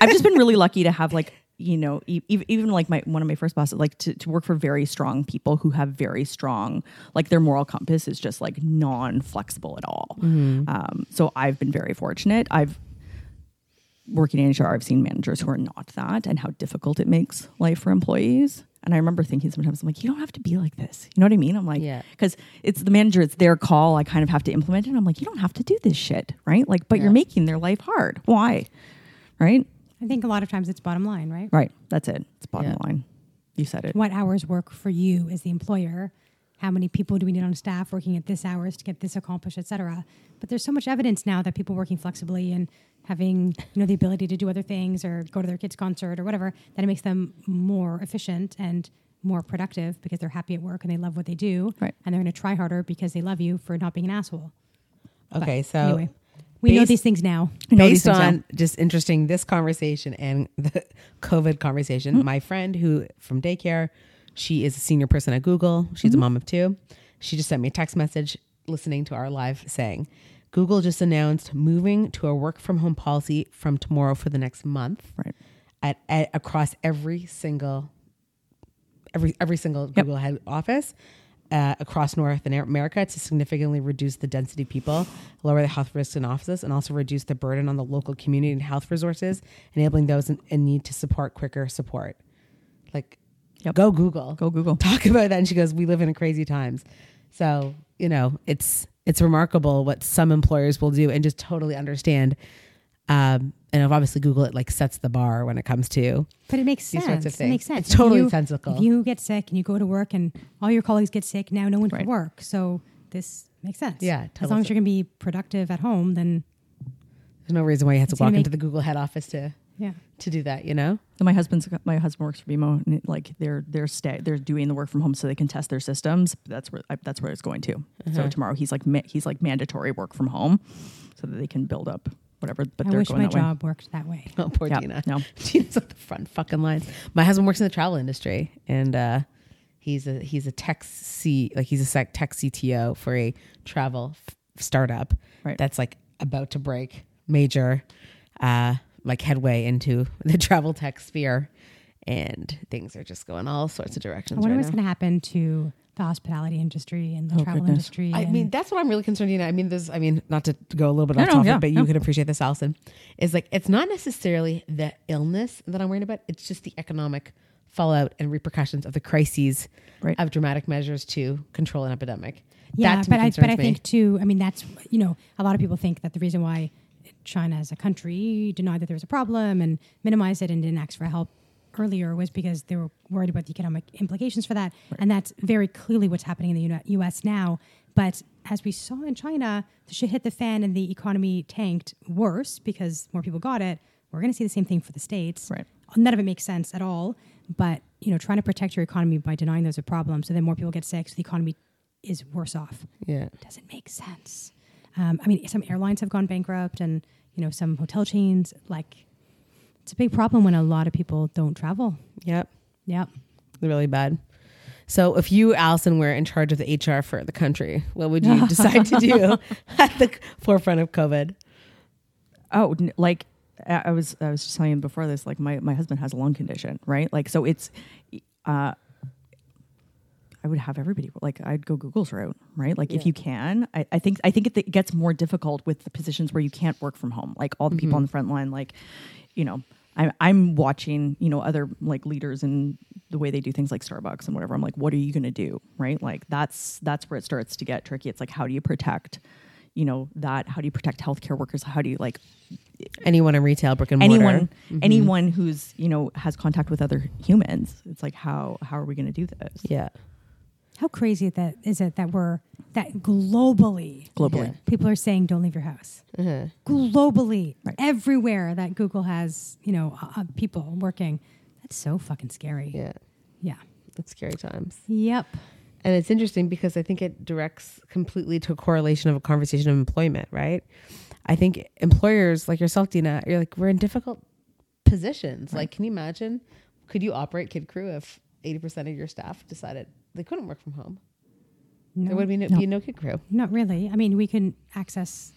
Speaker 4: I've just been really lucky to have like you know e- even like my one of my first bosses like to, to work for very strong people who have very strong like their moral compass is just like non flexible at all. Um, so I've been very fortunate. I've working in HR, I've seen managers who are not that and how difficult it makes life for employees. And I remember thinking sometimes, I'm like, you don't have to be like this. You know what I mean? I'm like,
Speaker 1: Yeah.
Speaker 4: because it's the manager, it's their call. I kind of have to implement it. I'm like, you don't have to do this shit, right? Like, but
Speaker 1: Yeah.
Speaker 4: you're making their life hard. Why? Right?
Speaker 3: I think a lot of times it's bottom line, right?
Speaker 4: Right. That's it. It's bottom
Speaker 1: Yeah.
Speaker 4: line. You said it.
Speaker 3: What hours work for you as the employer? How many people do we need on staff working at this hours to get this accomplished, et cetera? But there's so much evidence now that people working flexibly and having you know the ability to do other things or go to their kids' concert or whatever that it makes them more efficient and more productive because they're happy at work and they love what they do
Speaker 4: Right.
Speaker 3: and they're going to try harder because they love you for not being an asshole. But
Speaker 1: Okay, so
Speaker 3: anyway, we know these things now.
Speaker 4: I know these
Speaker 1: based
Speaker 4: things now.
Speaker 1: on just interesting this conversation and the COVID conversation,
Speaker 4: Mm-hmm.
Speaker 1: my friend who from daycare, she is a senior person at Google. She's
Speaker 4: Mm-hmm.
Speaker 1: a mom of two. She just sent me a text message listening to our live saying, Google just announced moving to a work from home policy from tomorrow for the next month
Speaker 4: Right.
Speaker 1: at, at across every single every every single Google head office uh, across North America to significantly reduce the density of people, lower the health risks in offices, and also reduce the burden on the local community and health resources, enabling those in, in need to support quicker support. Like,
Speaker 4: Yep.
Speaker 1: go Google,
Speaker 4: Go Google.
Speaker 1: talk about that. And she goes, "We live in crazy times." So you know, it's it's remarkable what some employers will do and just totally understand. Um, and if obviously Google it like sets the bar when it comes to
Speaker 3: But it makes
Speaker 1: These
Speaker 3: sense.
Speaker 1: sorts of
Speaker 3: It makes sense.
Speaker 1: It's totally
Speaker 3: If you,
Speaker 1: sensical.
Speaker 3: If you get sick and you go to work and all your colleagues get sick, now no one
Speaker 4: Right.
Speaker 3: can work. So this makes sense.
Speaker 1: Yeah,
Speaker 3: As
Speaker 1: totally
Speaker 3: long as you're going to be productive at home, then
Speaker 1: There's no reason why you have to walk
Speaker 3: make-
Speaker 1: into the Google head office to
Speaker 3: yeah.
Speaker 1: to do that. You know?
Speaker 4: So my husband's my husband works for BMO, and it, like they're they're stay they're doing the work from home so they can test their systems. That's where I, that's where it's going to. So
Speaker 3: Uh-huh.
Speaker 4: tomorrow he's like ma- he's like mandatory work from home, so that they can build up whatever. But
Speaker 3: I
Speaker 4: they're
Speaker 3: wish
Speaker 4: going
Speaker 3: my
Speaker 4: that way.
Speaker 3: job worked that way.
Speaker 1: Oh, poor
Speaker 4: Yeah,
Speaker 1: Dina.
Speaker 4: no.
Speaker 1: Dina's on the front fucking lines. My husband works in the travel industry, and uh, he's a he's a tech C like he's a tech CTO for a travel f- startup
Speaker 4: Right.
Speaker 1: that's like about to break major uh, like headway into the travel tech sphere, and things are just going all sorts of
Speaker 3: I
Speaker 1: directions
Speaker 3: wonder
Speaker 1: right
Speaker 3: what's going to happen to the hospitality industry and the
Speaker 4: Oh,
Speaker 3: travel
Speaker 4: goodness.
Speaker 3: industry.
Speaker 1: I mean, that's what I'm really concerned. You know, I mean, this. I mean, not to go a little bit off
Speaker 4: no,
Speaker 1: topic,
Speaker 4: yeah,
Speaker 1: but you
Speaker 4: no.
Speaker 1: can appreciate this, Allison. Is like it's not necessarily the illness that I'm worried about. It's just the economic fallout and repercussions of the crises
Speaker 4: Right.
Speaker 1: of dramatic measures to control an epidemic.
Speaker 3: yeah,
Speaker 1: that
Speaker 3: but I, but
Speaker 1: concerns
Speaker 3: I
Speaker 1: me.
Speaker 3: think too. I mean, that's you know, a lot of people think that the reason why China as a country denied that there was a problem and minimized it and didn't ask for help earlier was because they were worried about the economic implications for that, and that's very clearly what's happening in the U.S. now. But as we saw in China, the shit hit the fan and the economy tanked worse because more people got it. We're going to see the same thing for the states.
Speaker 4: Right.
Speaker 3: None of it makes sense at all. but you know, trying to protect your economy by denying there's a problem, so then more people get sick, so the economy is worse off.
Speaker 1: Yeah.
Speaker 3: Doesn't make sense. Um, I mean, some airlines have gone bankrupt, and you know, some hotel chains. Like, it's a big problem when a lot of people don't travel.
Speaker 1: Yep.
Speaker 3: Yep.
Speaker 1: Really bad. So if you, Allison, were in charge of the HR for the country, what would you decide to do at the forefront of COVID?
Speaker 4: Oh, like I I was I was just telling you before this. Like my my husband has a lung condition, right? Like so it's. Uh, I would have everybody like I'd go Google's route, right? Like if you can, I, I think I think it, it gets more difficult with the positions where you can't work from home. Like all the people on the front line, like you know, I'm I'm watching you know other like leaders and the way they do things like Starbucks and whatever. I'm like, what are you going to do, right? Like that's that's where it starts to get tricky. It's like how do you protect, you know, that? How do you protect healthcare workers? How do you like
Speaker 1: Anyone in retail, brick and mortar.
Speaker 4: anyone mm-hmm. anyone who's you know has contact with other humans it's like how how are we going to do this
Speaker 1: Yeah.
Speaker 3: How crazy that is it that we're that globally
Speaker 4: globally
Speaker 3: people are saying don't leave your house.
Speaker 1: Uh-huh.
Speaker 3: Globally,
Speaker 4: Right.
Speaker 3: everywhere that Google has, you know, uh, uh, people working. That's so fucking scary.
Speaker 1: Yeah.
Speaker 3: Yeah.
Speaker 1: It's scary times.
Speaker 3: Yep.
Speaker 1: And it's interesting because I think it directs completely to a correlation of a conversation of employment, right? I think employers like yourself, Dina, you're like, we're in difficult positions. Like, can you imagine? Could you operate Kid Crew if 80% of your staff decided they couldn't work from home?
Speaker 3: No,
Speaker 1: There would be no,
Speaker 4: No.
Speaker 1: be no Kid Crew.
Speaker 3: not really. I mean, we can access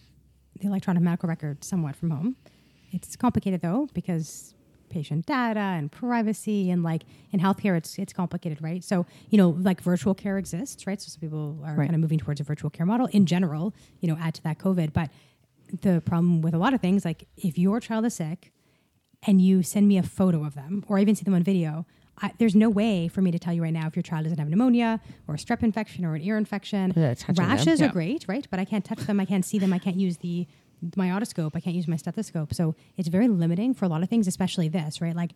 Speaker 3: the electronic medical record somewhat from home. It's complicated though because patient data and privacy and like in healthcare it's it's complicated, right? So, you know, like virtual care exists, right? So some people are
Speaker 4: Right.
Speaker 3: kind of moving towards a virtual care model in general, you know, add to that COVID. But the problem with a lot of things, like if your child is sick and you send me a photo of them or I even see them on video, I, there's no way for me to tell you right now if your child doesn't have pneumonia or a strep infection or an ear infection.
Speaker 1: Yeah, touching them.
Speaker 3: Rashes
Speaker 1: Yeah.
Speaker 3: are great, right? But I can't touch them. I can't see them. I can't use the my otoscope. I can't use my stethoscope. So it's very limiting for a lot of things, especially this, right? Like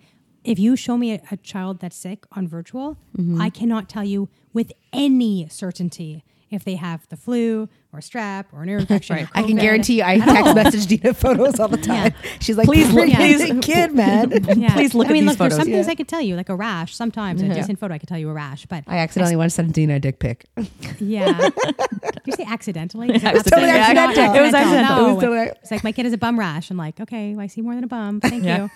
Speaker 3: if you show me a, a child that's sick on virtual,
Speaker 1: Mm-hmm.
Speaker 3: I cannot tell you with any certainty if they have the flu or strep or an ear infection. or
Speaker 1: I can guarantee you, I
Speaker 3: at all.
Speaker 1: text message Dina photos all the time. She's like,
Speaker 4: Please
Speaker 1: please,
Speaker 4: look-
Speaker 1: please,
Speaker 4: please-
Speaker 1: kid, man.
Speaker 3: Yeah.
Speaker 4: Please look
Speaker 3: I
Speaker 4: at
Speaker 3: mean,
Speaker 4: these
Speaker 3: look, there's some things
Speaker 1: Yeah.
Speaker 3: I could tell you, like a rash. Sometimes a decent photo, I could tell you a rash. But
Speaker 1: I accidentally want to send Dina a dick pic.
Speaker 3: yeah, Did you say accidentally? Is it
Speaker 4: Accidentally.
Speaker 3: absolutely not
Speaker 1: Accidental.
Speaker 4: It was accidental.
Speaker 3: No.
Speaker 1: It was totally-
Speaker 3: It's like my kid has a bum rash. I'm like, okay, well, I see more than a bum. Thank
Speaker 4: Yeah.
Speaker 3: you.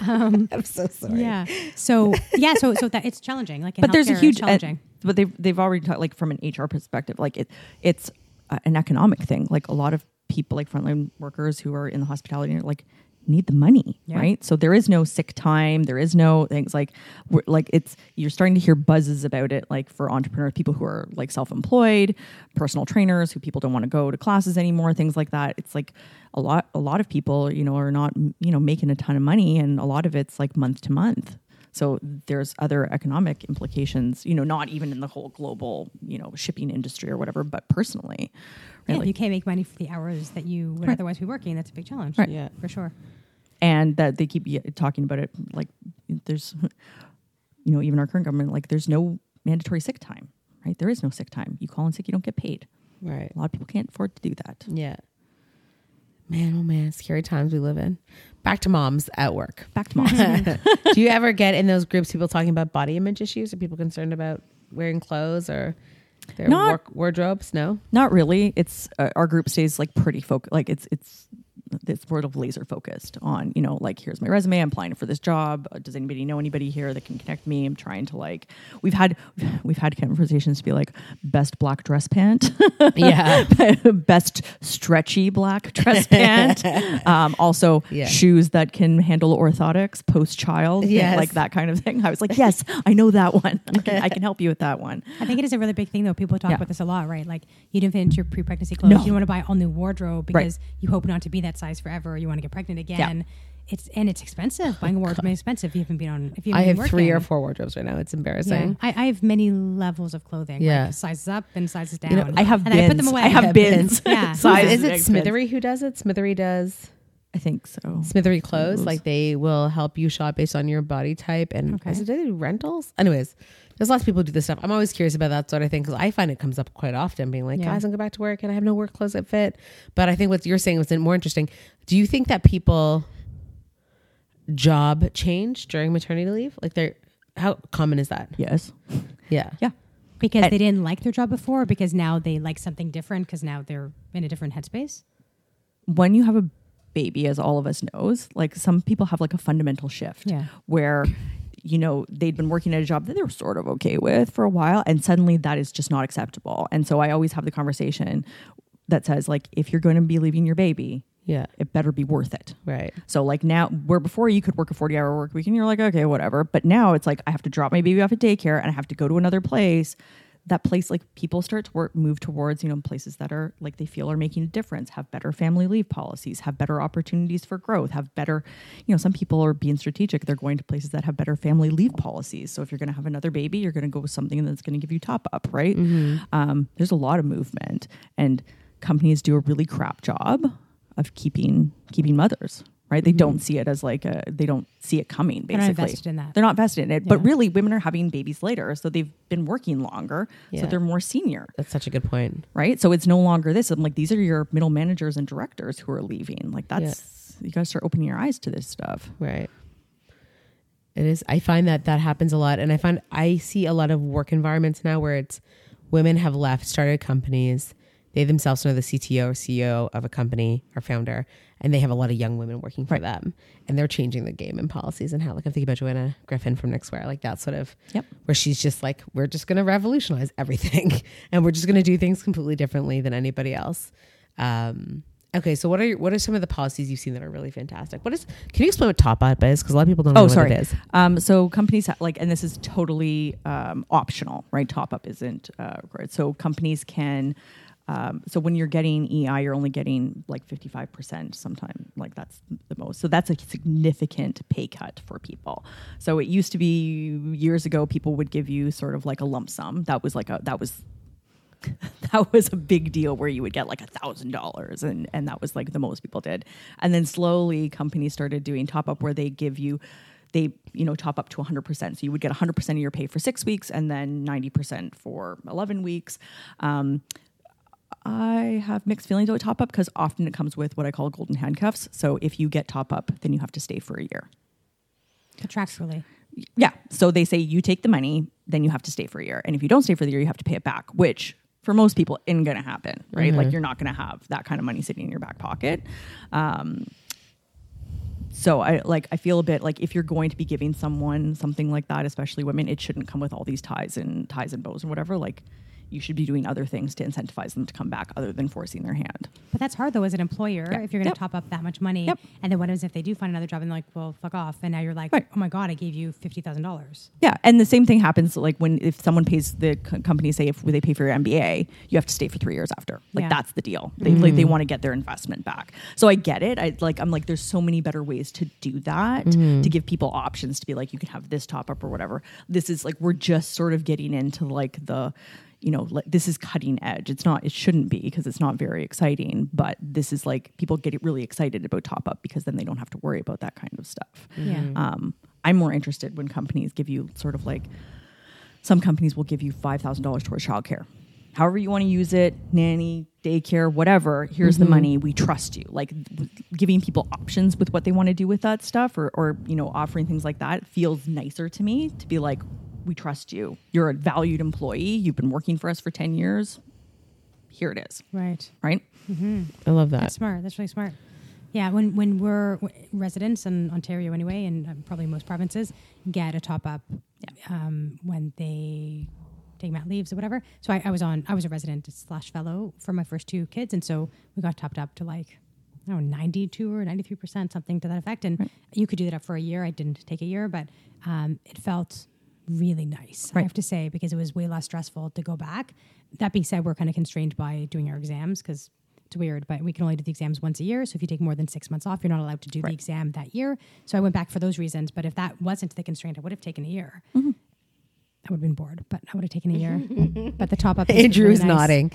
Speaker 1: I'm so sorry.
Speaker 3: Yeah. So yeah. So so that it's challenging. Like, in
Speaker 4: but there's a huge
Speaker 3: challenging.
Speaker 4: uh, but they've they've already talked like from an hr perspective like it it's uh, an economic thing. Like a lot of people like frontline workers who are in the hospitality like need the money
Speaker 3: Yeah.
Speaker 4: right? So there is no sick time. There is no things like we're, like it's you're starting to hear buzzes about it like for entrepreneurs people who are like self-employed personal trainers who people don't want to go to classes anymore things like that. It's like a lot a lot of people you know are not you know making a ton of money and a lot of it's like month to month so there's other economic implications, you know, not even in the whole global, you know, shipping industry or whatever, but personally.
Speaker 3: Yeah,
Speaker 4: Right?
Speaker 3: if you can't make money for the hours that you would
Speaker 4: Right.
Speaker 3: otherwise be working, that's a big challenge.
Speaker 4: Right.
Speaker 1: Yeah.
Speaker 3: For sure.
Speaker 4: and that they keep talking about it like there's, you know, even our current government, like there's no mandatory sick time, right? There is no sick time. You call in sick, you don't get paid.
Speaker 1: Right.
Speaker 4: A lot of people can't afford to do that.
Speaker 1: Yeah. Man, oh man, scary times we live in. Back to moms at work.
Speaker 4: Back to moms.
Speaker 1: Do you ever get in those groups people talking about body image issues? Are people concerned about wearing clothes or their
Speaker 4: Not-
Speaker 1: work wardrobes? No.
Speaker 4: Not really. It's uh, our group stays like pretty focused. Like it's it's it's sort of laser focused on you know like here's my resume. I'm applying for this job. Uh, does anybody know anybody here that can connect me? I'm trying to like we've had we've had conversations to be like best black dress pant,
Speaker 1: Yeah.
Speaker 4: best stretchy black dress pant. Um, also
Speaker 1: Yeah.
Speaker 4: shoes that can handle orthotics post child.
Speaker 1: Yes.
Speaker 4: like that kind of thing. I was like, yes, I know that one. I can, I can help you with that one.
Speaker 3: I think it is a really big thing, though. People talk
Speaker 4: Yeah.
Speaker 3: about this a lot, right? Like you didn't fit into your pre-pregnancy clothes.
Speaker 4: No.
Speaker 3: You don't want to buy all new wardrobe because you hope not to be that size forever. You want to get pregnant again. Yeah. It's and it's expensive. Oh Buying a wardrobe is expensive. If you haven't been on. If you
Speaker 1: I
Speaker 3: haven't
Speaker 1: have
Speaker 3: been
Speaker 1: three or four wardrobes right now. It's
Speaker 3: Yeah,
Speaker 1: embarrassing.
Speaker 3: I, I have many levels of clothing.
Speaker 1: Yeah.
Speaker 3: like sizes up and sizes down.
Speaker 1: You know,
Speaker 4: I have
Speaker 3: and
Speaker 4: bins.
Speaker 3: I put them away.
Speaker 4: I have
Speaker 1: Yeah,
Speaker 4: bins.
Speaker 1: bins.
Speaker 3: Yeah.
Speaker 4: Sizes
Speaker 1: is
Speaker 4: and
Speaker 1: it
Speaker 4: bins.
Speaker 1: Smithery who does it? Smithery does
Speaker 4: I think so.
Speaker 1: Smithery clothes. Like they will help you shop based on your body type. And
Speaker 3: Okay.
Speaker 1: is it do they do rentals? Anyways, there's lots of people who do this stuff. I'm always curious about that sort of thing because I find it comes up quite often being like,
Speaker 3: Yeah.
Speaker 1: guys, I'm going back to work and I have no work clothes that fit. But I think what you're saying was more interesting. Do you think that people job change during maternity leave? Like they're, how common is that?
Speaker 4: Yes.
Speaker 1: Yeah.
Speaker 4: Yeah.
Speaker 3: because
Speaker 4: And-
Speaker 3: they didn't like their job before, because now they like something different because now they're in a different headspace.
Speaker 4: when you have a baby, as all of us knows, like some people have like a fundamental shift
Speaker 3: Yeah.
Speaker 4: where, you know, they'd been working at a job that they were sort of okay with for a while, and suddenly that is just not acceptable. And so I always have the conversation that says, like, if you're going to be leaving your baby,
Speaker 1: Yeah.
Speaker 4: it better be worth it.
Speaker 1: Right.
Speaker 4: So like now, where before you could work a forty hour work week and you're like, okay, whatever. But now it's like I have to drop my baby off at daycare and I have to go to another place. That place, like people start to work, move towards, you know, places that are like they feel are making a difference, have better family leave policies, have better opportunities for growth, have better, you know, some people are being strategic. They're going to places that have better family leave policies. So if you're going to have another baby, you're going to go with something that's going to give you top up, right? Um, there's a lot of movement, and companies do a really crap job of keeping keeping mothers right they don't mm-hmm. see it as like a they don't see it coming
Speaker 3: They're
Speaker 4: basically
Speaker 3: not invested in that.
Speaker 4: they're not vested in it but really women are having babies later so they've been working longer
Speaker 1: Yeah.
Speaker 4: so they're more senior
Speaker 1: That's such a good point.
Speaker 4: right so it's no longer this i'm like these are your middle managers and directors who are leaving like that's you gotta start opening your eyes to this stuff
Speaker 1: Right. It is. I find that that happens a lot, and I find I see a lot of work environments now where it's women have left, started companies. They themselves know the CTO or CEO of a company or founder, and they have a lot of young women working for
Speaker 4: Right.
Speaker 1: them, and they're changing the game and policies and how. Like I'm thinking about Joanna Griffiths from Knixwear, like that sort of
Speaker 4: Yep.
Speaker 1: where she's just like, we're just going to revolutionize everything, and we're just going to do things completely differently than anybody else. Um, okay, so what are your, what are some of the policies you've seen that are really fantastic? What is? Can you explain what Top Up is? Because a lot of people don't know
Speaker 4: Oh,
Speaker 1: what
Speaker 4: sorry.
Speaker 1: it is.
Speaker 4: Um, so companies ha- like, and this is totally um, optional, right? Top up isn't uh, required. So companies can. Um, so when you're getting EI, you're only getting like 55% sometime, like that's the most. So that's a significant pay cut for people. So it used to be years ago, people would give you sort of like a lump sum. That was like a, that was that was a big deal where you would get like a thousand dollars and and that was like the most people did and then slowly companies started doing top up where they give you they you know top up to 100% so you would get 100% of your pay for six weeks and then 90% for 11 weeks um, I have mixed feelings about top up because often it comes with what I call golden handcuffs. So if you get top up, then you have to stay for a year.
Speaker 3: Contractually.
Speaker 4: Yeah. So they say you take the money, then you have to stay for a year. And if you don't stay for the year, you have to pay it back, which for most people isn't going to happen, right? Like you're not going to have that kind of money sitting in your back pocket. Um, so I like I feel a bit like if you're going to be giving someone something like that, especially women, it shouldn't come with all these ties and ties and bows and whatever. Like you should be doing other things to incentivize them to come back other than forcing their hand.
Speaker 3: But that's hard though as an employer
Speaker 4: Yeah.
Speaker 3: if you're going
Speaker 4: Yep.
Speaker 3: to top up that much money.
Speaker 4: Yep.
Speaker 3: And then what is if they do find another job and they're like, well, fuck off. And now you're like,
Speaker 4: Right.
Speaker 3: oh my God, I gave you $50,000.
Speaker 4: Yeah, and the same thing happens like when if someone pays the co- company say if they pay for your MBA, you have to stay for three years after. Like
Speaker 3: Yeah.
Speaker 4: that's the deal. They like they mm-hmm. want to get their investment back. So I get it. I like I'm like there's so many better ways to do that mm-hmm. to give people options to be like you can have this top up or whatever. This is like we're just sort of getting into like the you know like this is cutting edge. It's not it shouldn't be because it's not very exciting, but this is like people get really excited about top up because then they don't have to worry about that kind of stuff.
Speaker 3: Yeah.
Speaker 4: Um, I'm more interested when companies give you sort of like some companies will give you five thousand dollars towards childcare. However you want to use it, nanny, daycare, whatever. Here's the money. We trust you. Like giving people options with what they want to do with that stuff, or or you know offering things like that feels nicer to me. To be like, we trust you. You're a valued employee. You've been working for us for ten years. Here it is.
Speaker 3: Right.
Speaker 4: Right.
Speaker 1: I love that.
Speaker 3: That's smart. That's really smart. Yeah, when when we're w- residents in Ontario anyway, and um, probably most provinces get a top up um, when they take mat leaves or whatever. So I, I was on. I was a resident slash fellow for my first two kids, and so we got topped up to like I don't know ninety two or ninety three percent, something to that effect. And you could do that up for a year. I didn't take a year, but um, it felt really nice. I have to say because it was way less stressful to go back. That being said, we're kind of constrained by doing our exams because it's weird, but we can only do the exams once a year. So if you take more than six months off, you're not allowed to do the exam that year. So I went back for those reasons. But if that wasn't the constraint, I would have taken a year.
Speaker 4: Mm-hmm.
Speaker 3: I would have been bored, but I would have taken a year. but the top up, is
Speaker 1: Andrew's
Speaker 3: really nice.
Speaker 1: nodding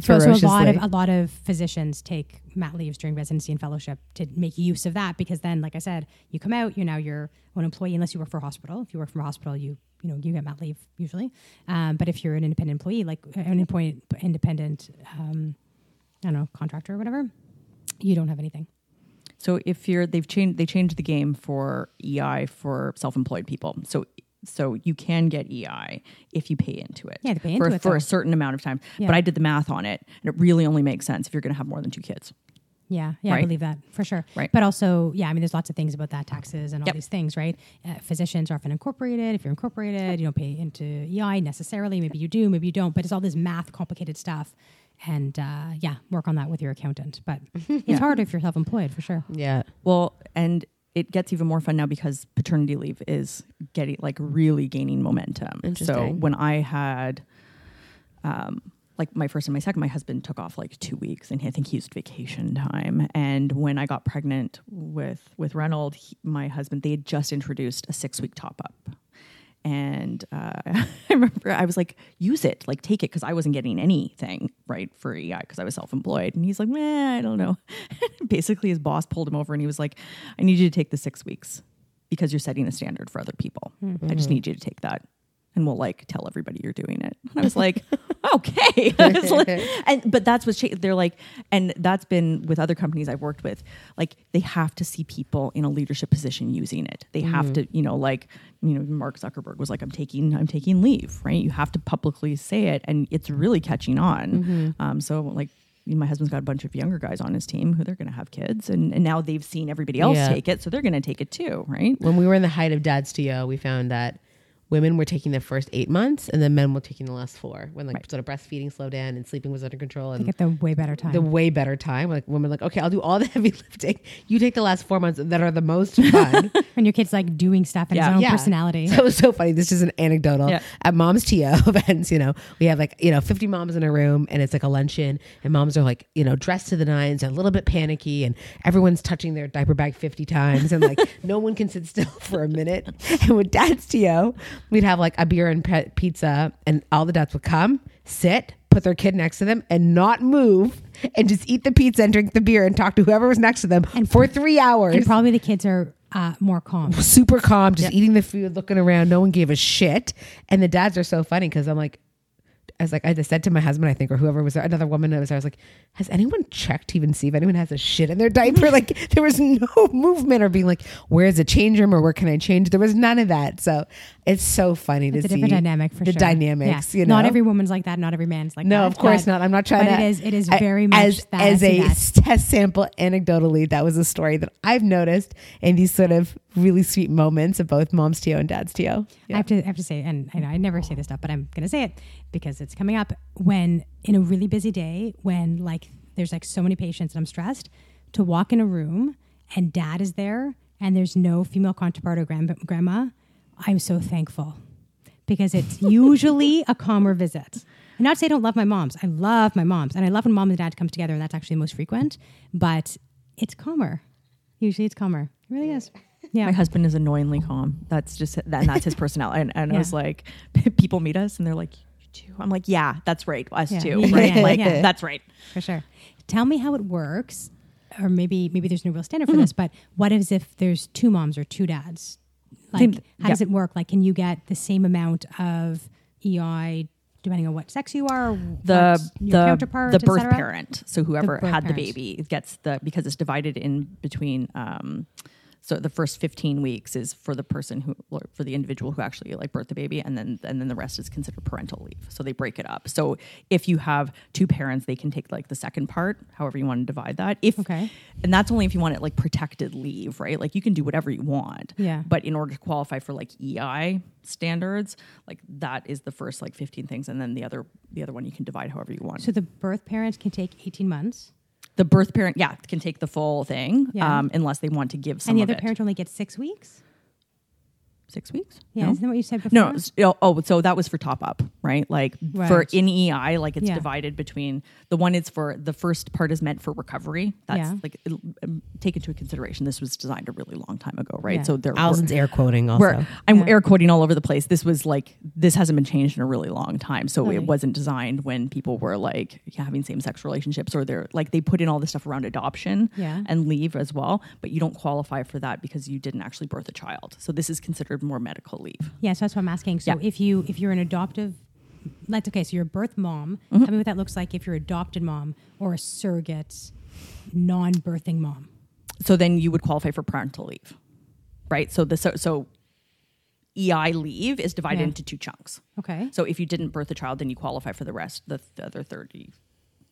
Speaker 3: So, so a lot of a lot of physicians take mat leaves during residency and fellowship to make use of that because then, like I said, you come out, you're now your own employee unless you work for a hospital. If you work for a hospital, you you know you get mat leave usually. Um, but if you're an independent employee, like an employee, independent, um, I don't know, contractor or whatever, you don't have anything.
Speaker 4: So if you're they've changed they changed the game for EI for self-employed people. So So you can get EI if you pay into it.
Speaker 3: Yeah, pay
Speaker 4: for,
Speaker 3: into it,
Speaker 4: for
Speaker 3: though.
Speaker 4: a certain amount of time.
Speaker 3: Yeah.
Speaker 4: But I did the math on it, and it really only makes sense if you're going to have more than two kids.
Speaker 3: Yeah, yeah, I believe that for sure.
Speaker 4: Right.
Speaker 3: But also, yeah, I mean, there's lots of things about that taxes and all
Speaker 4: Yep.
Speaker 3: these things, right? Uh, physicians are often incorporated. If you're incorporated, you don't pay into EI necessarily. Maybe you do, maybe you don't. But it's all this math, complicated stuff. And uh, yeah, work on that with your accountant. But it's hard if you're self-employed for sure.
Speaker 1: Yeah.
Speaker 4: Well, and it gets even more fun now because paternity leave is getting like really gaining momentum. So when I had, um, like my first and my second, my husband took off like two weeks, and I think he used vacation time. And when I got pregnant with with Reynold, he, my husband, they had just introduced a six week top up. And uh, I remember I was like, use it, like take it, because I wasn't getting anything right for EI because I was self employed. And he's like, meh, I don't know. Basically, his boss pulled him over and he was like, I need you to take the six weeks because you're setting a standard for other people. I just need you to take that. And we'll like tell everybody you're doing it. And I was like, okay. Was like- and but that's what's cha- they're like, and that's been with other companies I've worked with. Like they have to see people in a leadership position using it. They have to, you know, like you know, Mark Zuckerberg was like, I'm taking, I'm taking leave, right? You have to publicly say it, and it's really catching on. Um, so like. My husband's got a bunch of younger guys on his team who they're going to have kids, and, and now they've seen everybody else
Speaker 1: Yeah.
Speaker 4: take it, so they're going to take it too, right?
Speaker 1: When we were in the height of dad's TO, we found that women were taking the first eight months and then men were taking the last four when like sort of breastfeeding slowed down and sleeping was under control and
Speaker 3: get the way better time.
Speaker 1: the way better time. Like women like, okay, I'll do all the heavy lifting. You take the last four months that are the most fun.
Speaker 3: and your kid's like doing stuff and
Speaker 4: Yeah.
Speaker 3: his own
Speaker 1: Yeah.
Speaker 3: personality.
Speaker 1: So it was so funny. This is an anecdotal.
Speaker 4: Yeah.
Speaker 1: At mom's TO events, you know, we have like, you know, 50 moms in a room and it's like a luncheon and moms are like, you know, dressed to the nines and a little bit panicky and everyone's touching their diaper bag 50 times and like no one can sit still for a minute. And with dad's TO, we'd have like a beer and pe- pizza and all the dads would come, sit, put their kid next to them and not move and just eat the pizza and drink the beer and talk to whoever was next to them and for three hours
Speaker 3: and probably the kids are uh, more calm.
Speaker 1: super calm, just eating the food, looking around. No one gave a shit. And the dads are so funny because I'm like, I was like, I just said to my husband, I think, or whoever was there, another woman that was there, I was like, has anyone checked to even see if anyone has a shit in their diaper? like, there was no movement or being like, where's the change room or where can I change? There was none of that. So it's so funny
Speaker 3: It's
Speaker 1: to
Speaker 3: a
Speaker 1: see
Speaker 3: different dynamic for
Speaker 1: the
Speaker 3: sure.
Speaker 1: dynamics.
Speaker 3: Yeah.
Speaker 1: You know,
Speaker 3: Not every woman's like that. Not every man's like that.
Speaker 1: no, of course
Speaker 3: but-
Speaker 1: not. I'm not trying
Speaker 3: but
Speaker 1: to.
Speaker 3: it is. It is
Speaker 1: I-
Speaker 3: very much
Speaker 1: as
Speaker 3: that.
Speaker 1: as a
Speaker 3: that.
Speaker 1: test sample. Anecdotally, that was a story that I've noticed in these sort of really sweet moments of both mom's TO and dad's TO.
Speaker 3: I have to I have to say, and I, know I never say this stuff, but I'm gonna say it because it's coming up. When in a really busy day, when like there's like so many patients and I'm stressed, to walk in a room and dad is there and there's no female counterpart or grand, grandma, I'm so thankful because it's usually a calmer visit. And not to say I don't love my moms. I love my moms, and I love when mom and dad come together, and that's actually the most frequent. But it's calmer. Usually, it's calmer. It really is. Yeah.
Speaker 4: My husband is annoyingly calm. That's just that, and that's his personality. And, and I was like, people meet us and they're like, you too. I'm like, yeah, that's right. Us
Speaker 3: Yeah.
Speaker 4: too.
Speaker 3: Yeah,
Speaker 4: Right?
Speaker 3: yeah,
Speaker 4: like
Speaker 3: yeah.
Speaker 4: that's right.
Speaker 3: for sure. Tell me how it works, or maybe maybe there's no real standard
Speaker 4: Mm-hmm.
Speaker 3: for this, but what is if there's two moms or two dads? Like,
Speaker 4: Think-
Speaker 3: how does it work? Like, can you get the same amount of EI depending on what sex you are,
Speaker 4: The the
Speaker 3: counterpart,
Speaker 4: the birth parent. So whoever
Speaker 3: birth
Speaker 4: had the baby gets the because it's divided in between. Um, so the first 15 weeks is for the person who or for the individual who actually like birthed the baby and then and then the rest is considered parental leave. So they break it up. So if you have two parents they can take like the second part however you want to divide that. If
Speaker 3: Okay.
Speaker 4: and that's only if you want it like protected leave right? Like you can do whatever you want.
Speaker 3: Yeah.
Speaker 4: but in order to qualify for like ei standards like that is the first like 15 things and then the other the other one you can divide however you want.
Speaker 3: So the birth parent can take 18 months,
Speaker 4: the birth parent yeah can take the full thing
Speaker 3: Yeah.
Speaker 4: um, unless they want to give some
Speaker 3: and the other parent only gets six weeks.
Speaker 4: Six weeks
Speaker 3: Yeah,
Speaker 4: No?
Speaker 3: isn't that what you said before?
Speaker 4: No, s- oh, oh, so that was for top up, right? Like for
Speaker 3: Right.
Speaker 4: in EI, like it's
Speaker 3: Yeah.
Speaker 4: divided between the one is for the first part is meant for recovery. That's
Speaker 3: Yeah.
Speaker 4: like it'll, um, take into consideration. This was designed a really long time ago, right?
Speaker 3: Yeah.
Speaker 4: So there
Speaker 1: Allison's air quoting also.
Speaker 4: we're, I'm
Speaker 3: Yeah.
Speaker 4: air quoting all over the place. This was like this hasn't been changed in a really long time. So
Speaker 3: Really?
Speaker 4: it wasn't designed when people were like having same sex relationships or they're like they put in all this stuff around adoption
Speaker 3: Yeah.
Speaker 4: and leave as well. But you don't qualify for that because you didn't actually birth a child. So this is considered more medical leave.
Speaker 3: Yeah, so that's what I'm asking. So
Speaker 4: Yeah.
Speaker 3: if you if you're an adoptive, let's okay, so you're a birth mom.
Speaker 4: Mm-hmm.
Speaker 3: Tell me what that looks like if you're adopted mom or a surrogate, non-birthing mom.
Speaker 4: so then you would qualify for parental leave, right? So the so, so EI leave is divided
Speaker 3: Yeah.
Speaker 4: into two chunks.
Speaker 3: Okay.
Speaker 4: So if you didn't birth a child, then you qualify for the rest, the, the other 30.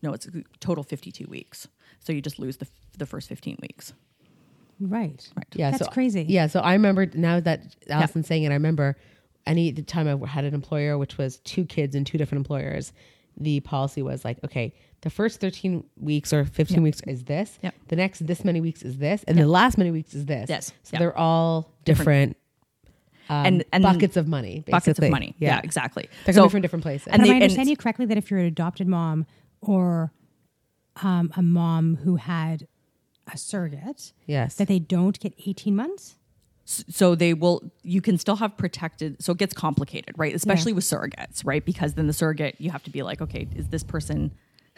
Speaker 4: No, it's a total 52 weeks. So you just lose the, the first 15 weeks.
Speaker 3: Right.
Speaker 4: Right.
Speaker 1: Yeah,
Speaker 3: That's
Speaker 1: so,
Speaker 3: crazy.
Speaker 1: Yeah, so I remember now that Allison's saying it, I remember any the time I had an employer which was two kids and two different employers. The policy was like, okay, the first thirteen weeks or fifteen weeks is this.
Speaker 4: Yep.
Speaker 1: The next this many weeks is this, and the last many weeks is this.
Speaker 4: Yes.
Speaker 1: So
Speaker 4: Yep.
Speaker 1: they're all different, um,
Speaker 4: And- and
Speaker 1: buckets of money.
Speaker 4: Buckets of money. Yeah, exactly.
Speaker 1: They're
Speaker 4: So-
Speaker 1: coming from different places.
Speaker 4: and
Speaker 3: But
Speaker 4: they-
Speaker 3: am I
Speaker 4: and
Speaker 3: understanding you correctly that if you're an adopted mom or um, a mom who had a surrogate,
Speaker 1: yes.
Speaker 3: that they don't get 18 months?
Speaker 4: so they will you can still have protected so it gets complicated right? Especially with surrogates right? Because then the surrogate you have to be like okay is this person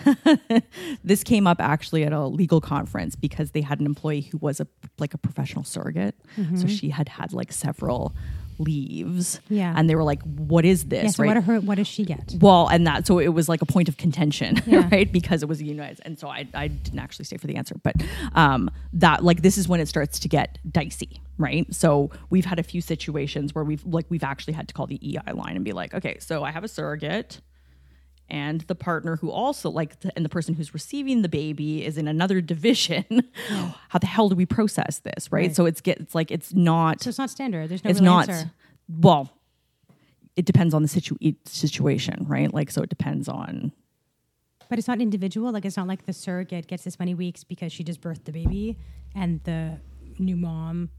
Speaker 4: this came up actually at a legal conference because they had an employee who was a like a professional surrogate. So mm-hmm. she had had like several leaves
Speaker 3: Yeah.
Speaker 4: and they were like what is this
Speaker 3: Yeah. So
Speaker 4: right
Speaker 3: what, her, what does she get?
Speaker 4: well, and that so it was like a point of contention,
Speaker 3: Yeah.
Speaker 4: right? Because it was unionized, and so I, I didn't actually stay for the answer, but um, that like this is when it starts to get dicey, right? So we've had a few situations where we've like we've actually had to call the EI line and be like, okay, so I have a surrogate, and the partner who also like the, and the person who's receiving the baby is in another division. How the hell do we process this, right?
Speaker 3: Right.
Speaker 4: So it's get it's like it's not
Speaker 3: So it's not standard. There's no
Speaker 4: it's not
Speaker 3: answer.
Speaker 4: well it depends on the situ- situation right like so it depends on
Speaker 3: But it's not individual. Like it's not like the surrogate gets this many weeks because she just birthed the baby, and the new mom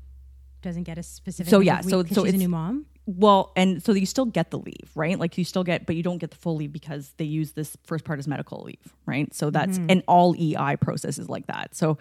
Speaker 3: doesn't get a specific.
Speaker 4: So, yeah, so- so
Speaker 3: she's a new mom.
Speaker 4: Well and so you still get the leave right? Like you still get but you don't get the full leave because they use this first part as medical leave right? So that's mm-hmm. and all ei processes like that. So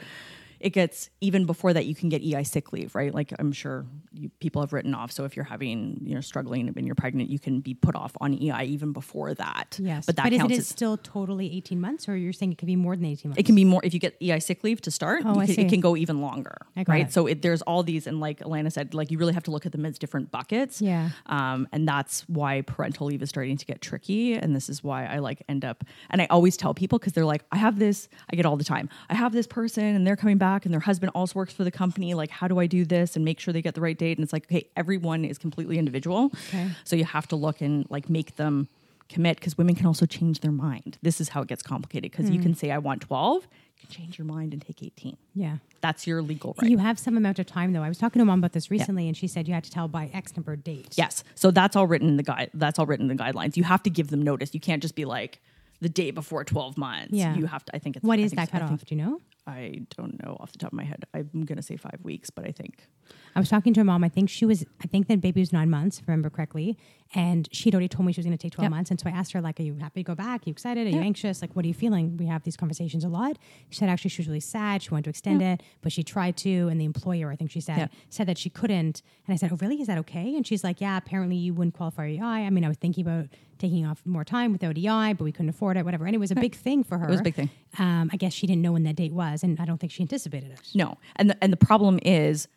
Speaker 4: it gets even before that you can get ei sick leave right like i'm sure you, people have written off so if you're having you know struggling and you're pregnant you can be put off on ei even before that
Speaker 3: Yes,
Speaker 4: but that
Speaker 3: but is
Speaker 4: counts
Speaker 3: it
Speaker 4: as
Speaker 3: still totally 18 months, or you're saying it could be more than 18 months?
Speaker 4: it can be more if you get EI sick leave to start.
Speaker 3: Oh, I
Speaker 4: can,
Speaker 3: see.
Speaker 4: it can go even longer, right?
Speaker 3: it.
Speaker 4: So it, there's all these, and like Alana said, like you really have to look at them as different buckets.
Speaker 3: Yeah.
Speaker 4: Um, and that's why parental leave is starting to get tricky, and this is why I like end up, and I always tell people because they're like, I have this, I get all the time. I have this person, and they're coming back, and their husband also works for the company. Like, how do I do this and make sure they get the right date? And it's like, okay, everyone is completely individual,
Speaker 3: Okay.
Speaker 4: so you have to look and like make them commit because women can also change their mind. This is how it gets complicated because
Speaker 3: Hmm.
Speaker 4: you can say I want 12, you can change your mind and take 18.
Speaker 3: yeah.
Speaker 4: That's your legal right.
Speaker 3: You have some amount of time though. I was talking to mom about this recently, and she said you had to tell by X number of date.
Speaker 4: yes. So that's all written in the guide. That's all written in the guidelines. You have to give them notice. You can't just be like the day before 12 months.
Speaker 3: Yeah.
Speaker 4: You have to, I think it's,
Speaker 3: What
Speaker 4: I
Speaker 3: is that cutoff? Do you know?
Speaker 4: I don't know off the top of my head. I'm going to say five weeks, but I think
Speaker 3: I was talking to her mom. I think she was. I think that baby was nine months, if I remember correctly, and she'd already told me she was going to take twelve
Speaker 4: Yep.
Speaker 3: months. And so I asked her, like, "Are you happy to go back? Are you excited? Are you anxious? Like, what are you feeling?" We have these conversations a lot. She said actually she was really sad. She wanted to extend it, but she tried to, and the employer, I think she said, said that she couldn't. And I said, "Oh, really? Is that okay?" And she's like, "Yeah, apparently you wouldn't qualify for EI. I mean, I was thinking about taking off more time without EI, but we couldn't afford it. Whatever. And it was a big thing for her.
Speaker 4: It was a big thing.
Speaker 3: Um, I guess she didn't know when that date was, and I don't think she anticipated it.
Speaker 4: No. And the, and the problem is,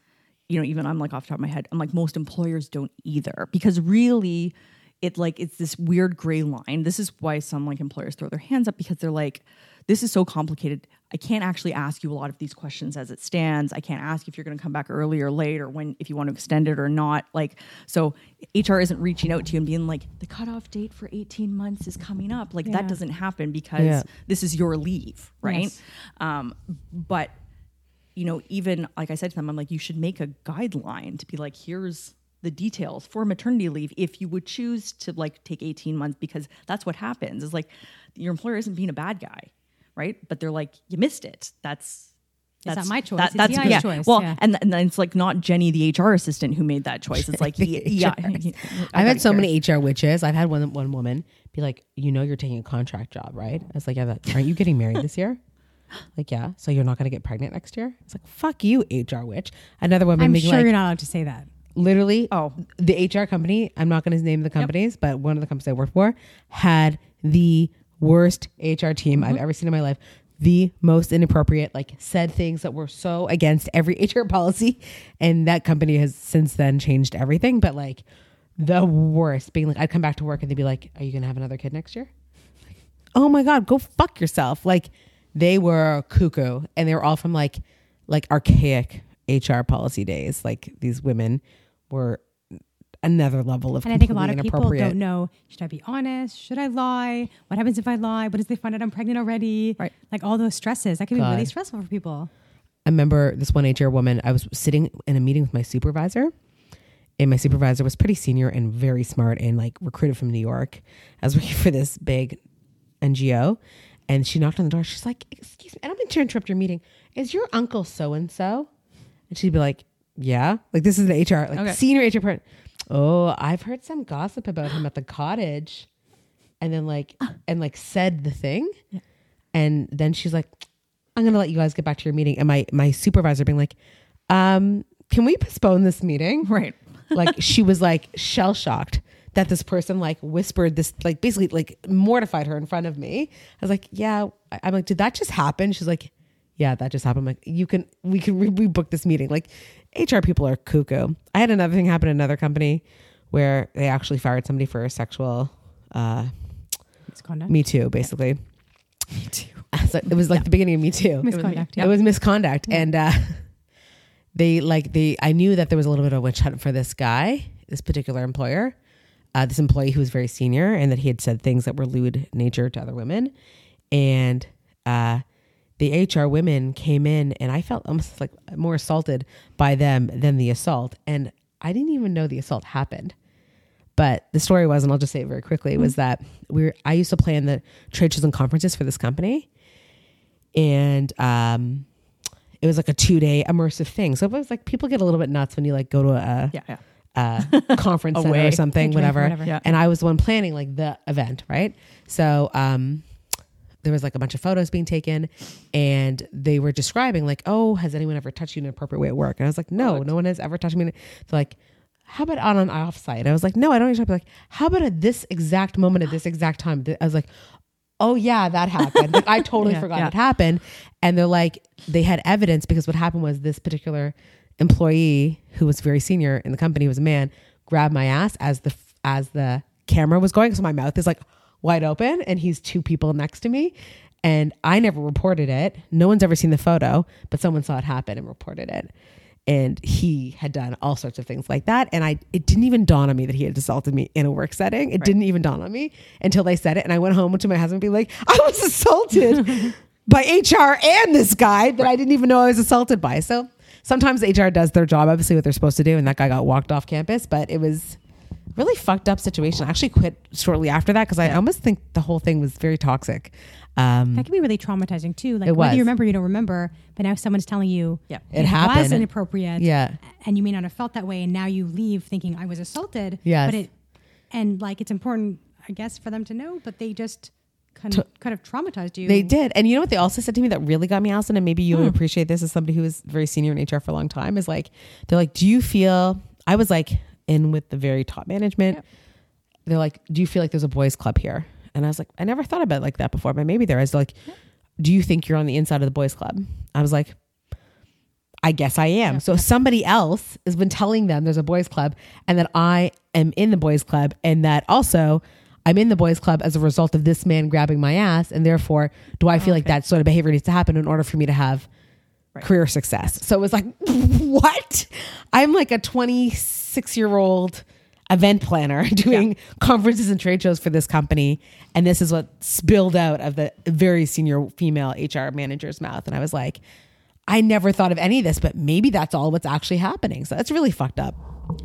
Speaker 4: you know, even I'm like off the top of my head, I'm like most employers don't either because really it like it's this weird gray line. This is why some like employers throw their hands up because they're like this is so complicated. I can't actually ask you a lot of these questions as it stands. I can't ask if you're going to come back early or late or when if you want to extend it or not. Like so HR isn't reaching out to you and being like the cutoff date for 18 months is coming up. Like
Speaker 3: Yeah.
Speaker 4: that doesn't happen because
Speaker 1: Yeah.
Speaker 4: this is your leave, right?
Speaker 3: Yes.
Speaker 4: Um, but you know, even like I said to them, I'm like, you should make a guideline to be like, here's the details for maternity leave if you would choose to like take 18 months because that's what happens. Is like your employer isn't being a bad guy, right? But they're like, you missed it. That's
Speaker 3: It's
Speaker 4: that's
Speaker 3: not my choice.
Speaker 4: That, that's
Speaker 3: EI's
Speaker 4: yeah.
Speaker 3: choice.
Speaker 4: Well,
Speaker 3: Yeah.
Speaker 4: and and then it's like not Jenny, the HR assistant, who made that choice. It's like
Speaker 1: The
Speaker 4: yeah,
Speaker 1: I've had so many HR witches. I've had one one woman be like, "You know, you're taking a contract job, right?" I was like, "Yeah, that, aren't you getting married this year?" Like, yeah. So you're not going to get pregnant next year? It's like, "Fuck you, HR witch." Another woman
Speaker 3: I'm sure
Speaker 1: like,
Speaker 3: you're not allowed to say that.
Speaker 1: literally,
Speaker 4: Oh.
Speaker 1: the HR company. I'm not going to name the companies, but one of the companies I worked for had the worst HR team
Speaker 3: Mm-hmm.
Speaker 1: I've ever seen in my life. The most inappropriate, like said things that were so against every HR policy, and that company has since then changed everything. But like the worst, being like, I'd come back to work and they'd be like, "Are you going to have another kid next year?" oh my god go fuck yourself like they were cuckoo and they were all from like like archaic hr policy days like these women were another level of
Speaker 3: And I think a lot of people don't know should I be honest? Should I lie? What happens if I lie? What if they find out I'm pregnant already?
Speaker 4: Right.
Speaker 3: Like all those stresses. That can be really stressful for people.
Speaker 1: I remember this one HR woman. I was sitting in a meeting with my supervisor, and my supervisor was pretty senior and very smart and like recruited from New York. I was working for this big NGO, and she knocked on the door. She's like, "Excuse me, I don't mean to interrupt your meeting. Is your uncle so and so?" And she'd be like, "Yeah." Like this is an HR, like
Speaker 4: Okay.
Speaker 1: senior HR person. Oh, I've heard some gossip about him at the cottage, and then like and like said the thing, and then she's like, I'm gonna let you guys get back to your meeting. And my my supervisor being like, um, can we postpone this meeting?
Speaker 4: Right.
Speaker 1: like she was like shell shocked that this person like whispered this like basically like mortified her in front of me. I was like, yeah. I'm like, did that just happen? She's like, yeah, that just happened. Like, you can we can re- rebook this meeting. Like, HR people are cuckoo. I had another thing happen in another company where they actually fired somebody for sexual uh,
Speaker 3: Misconduct.
Speaker 1: me too, basically. Me too. So it was like the beginning of Me Too.
Speaker 3: Misconduct. Yeah.
Speaker 1: It was misconduct, and uh, they like they. I knew that there was a little bit of a witch hunt for this guy, this particular employer, uh, this employee who was very senior, and that he had said things that were lewd nature to other women, and uh, the HR women came in, and I felt almost like more assaulted by them than the assault, and I didn't even know the assault happened. But the story was, and I'll just say it very quickly, was that we were, I used to plan the trade shows and conferences for this company. And um, it was like a two day immersive thing. So it was like people get a little bit nuts when you like go to a,
Speaker 4: Yeah. Yeah.
Speaker 1: a conference or something, whatever.
Speaker 3: whatever.
Speaker 4: Yeah.
Speaker 1: And I was the one planning like the event, right? So um, there was like a bunch of photos being taken, and they were describing like, "Oh, has anyone ever touched you in an appropriate way at work?" And I was like, "No, no one has ever touched me." They're like, "How about on an offsite?" I was like, "No, I don't need to." Be like, "How about at this exact moment at this exact time?" I was like, "Oh yeah, that happened." Like I totally
Speaker 4: Yeah,
Speaker 1: forgot
Speaker 4: yeah.
Speaker 1: it happened, and they're like, they had evidence because what happened was this particular employee who was very senior in the company was a man grabbed my ass as the as the camera was going so my mouth is like wide open and he's two people next to me and I never reported it no one's ever seen the photo but someone saw it happen and reported it and he had done all sorts of things like that and I it didn't even dawn on me that he had assaulted me in a work setting it didn't even dawn on me until they said it and I went home to my husband and be like I was assaulted by HR and this guy that I didn't even know I was assaulted by. So sometimes HR does their job, obviously what they're supposed to do, and that guy got walked off campus. But it was really fucked up situation. I actually quit shortly after that because I almost think the whole thing was very toxic. Um,
Speaker 3: That can be really traumatizing too. Like
Speaker 1: It
Speaker 3: whether
Speaker 1: was.
Speaker 3: you remember, or you don't remember, but now someone's telling you
Speaker 4: Yeah.
Speaker 1: It
Speaker 3: was
Speaker 1: happened.
Speaker 3: inappropriate.
Speaker 1: Yeah.
Speaker 3: and you may not have felt that way, and now you leave thinking I was assaulted.
Speaker 1: Yes.
Speaker 3: but it and like it's important, I guess, for them to know, but they just kind of, kind of traumatized you.
Speaker 1: They did. And you know what they also said to me that really got me, Allison, and maybe you
Speaker 3: Hmm.
Speaker 1: would appreciate this as somebody who was very senior in HR for a long time, is like, they're like, do you feel, I was like in with the very top management. They're like, do you feel like there's a boys club here? And I was like, I never thought about it like that before, but maybe there is. They're like, do you think you're on the inside of the boys club? I was like, I guess I am. So somebody else has been telling them there's a boys club and that I am in the boys club and that also I'm in the boys club as a result of this man grabbing my ass and therefore do I feel like that sort of behavior needs to happen in order for me to have career success. So it was like what? I'm like a 26 year old event planner doing conferences and trade shows for this company and this is what spilled out of the very senior female HR manager's mouth and I was like I never thought of any of this, but maybe that's all what's actually happening. So that's really fucked up.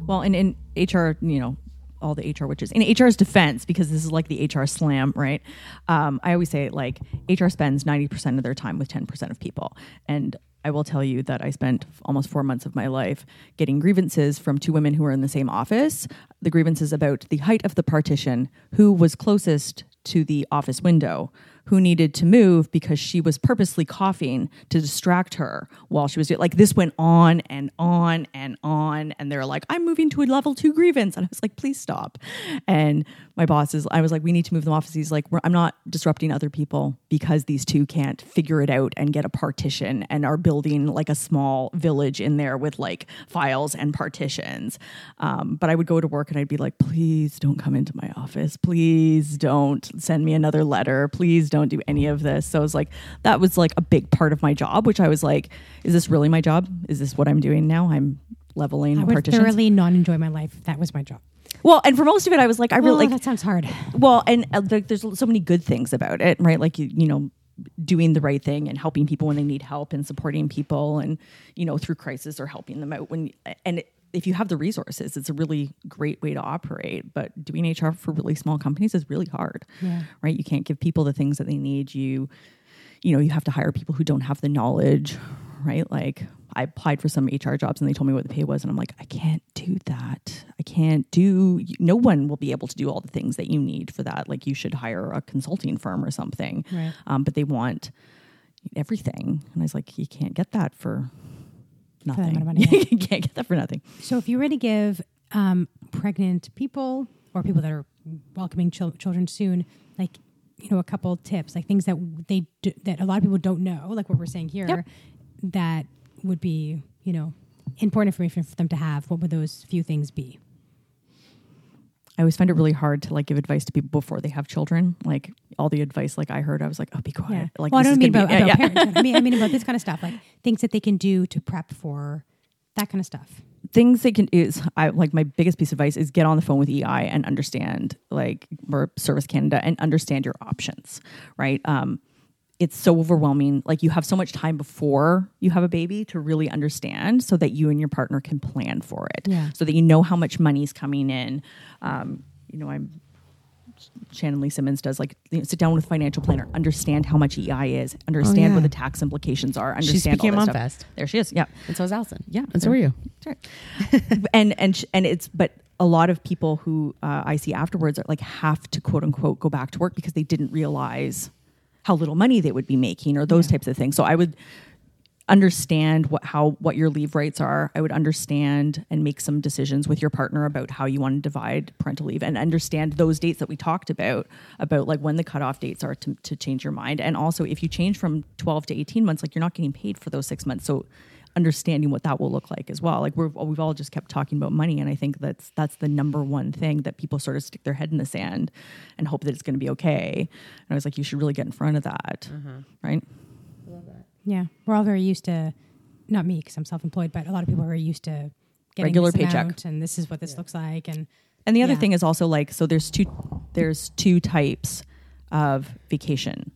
Speaker 4: Well, and in HR, you know, all the HR witches. In HR's defense, because this is like the HR slam, right? Um, I always say like HR spends ninety percent of their time with ten percent of people, and I will tell you that I spent almost four months of my life getting grievances from two women who were in the same office. The grievances about the height of the partition, who was closest to the office window, who needed to move because she was purposely coughing to distract her while she was doing like this went on and on and on. And they're like i'm moving to a level two grievance. And i was like please stop. And my boss is i was like we need to move them off. He's like i'm not disrupting other people because these two can't figure it out and get a partition and are building like a small village in there with like files and partitions. Um, but i would go to work and i'd be like please don't come into my office. Please don't send me another letter. Please don't do any of this so I was like that was like a big part of my job which i was like is this really my job is this what i'm doing now i'm leveling
Speaker 3: I would
Speaker 4: partitions.
Speaker 3: thoroughly not enjoy my life. That was my job.
Speaker 4: well, and for most of it, I was like, I really
Speaker 3: Oh,
Speaker 4: like
Speaker 3: that sounds hard.
Speaker 4: Well, and uh, like, there's so many good things about it, right? Like you, you know, doing the right thing and helping people when they need help and supporting people, and you know, through crisis or helping them out when and. It, if you have the resources, it's a really great way to operate. But doing HR for really small companies is really hard,
Speaker 3: Yeah.
Speaker 4: right? You can't give people the things that they need. You, you know, you have to hire people who don't have the knowledge, right? Like I applied for some HR jobs and they told me what the pay was, and I'm like, I can't do that. I can't do. No one will be able to do all the things that you need for that. Like you should hire a consulting firm or something.
Speaker 3: Right.
Speaker 4: Um, but they want everything, and I was like, you can't get that for
Speaker 3: that
Speaker 4: nothing.
Speaker 3: amount of money,
Speaker 4: you can't get that for nothing.
Speaker 3: So if you were to give um, pregnant people or people that are welcoming chil- children soon, like you know, a couple tips, like things that they do, that a lot of people don't know, like what we're saying here,
Speaker 4: Yep.
Speaker 3: that would be you know important information for them to have. What would those few things be?
Speaker 4: I always find it really hard to like give advice to people before they have children. Like all the advice like I heard, I was like, oh, be quiet. Like
Speaker 3: well, I don't mean about,
Speaker 4: be-
Speaker 3: about
Speaker 4: yeah.
Speaker 3: parents. I mean, I mean about this kind of stuff, like things that they can do to prep for that kind of stuff.
Speaker 4: things they can is I like my biggest piece of advice is get on the phone with EI and understand like or Service Canada and understand your options, right? Um, it's so overwhelming. Like you have so much time before you have a baby to really understand, so that you and your partner can plan for it,
Speaker 3: Yeah.
Speaker 4: so that you know how much money's coming in. Um, you know, I'm Shannon Lee Simmons does like you know, sit down with a financial planner, understand how much EI is, understand
Speaker 1: yeah.
Speaker 4: what the tax implications are, understand
Speaker 1: speaking
Speaker 4: all
Speaker 1: at
Speaker 4: that stuff. There she is. Yeah.
Speaker 1: And so is Allison.
Speaker 4: Yeah,
Speaker 1: And so are you.
Speaker 4: Right. and and sh- and it's but a lot of people who uh, I see afterwards are like have to quote unquote go back to work because they didn't realize how little money they would be making or those types of things. So I would understand what how what your leave rights are. I would understand and make some decisions with your partner about how you want to divide parental leave and understand those dates that we talked about about like when the cutoff dates are to, to change your mind. And also if you change from 12 to 18 months, like you're not getting paid for those six months. So understanding what that will look like as well. Like we're, we've all just kept talking about money, and I think that's that's the number one thing that people sort of stick their head in the sand and hope that it's going to be okay. And I was like, you should really get in front of that, mm-hmm. right? I love that.
Speaker 3: Yeah, we're all very used to, not me because I'm self-employed, but a lot of people are used to getting
Speaker 4: Regular
Speaker 3: this
Speaker 4: paycheck.
Speaker 3: amount, and this is what this looks like, and
Speaker 4: And the other
Speaker 3: Yeah.
Speaker 4: thing is also like so there's two there's two types of vacation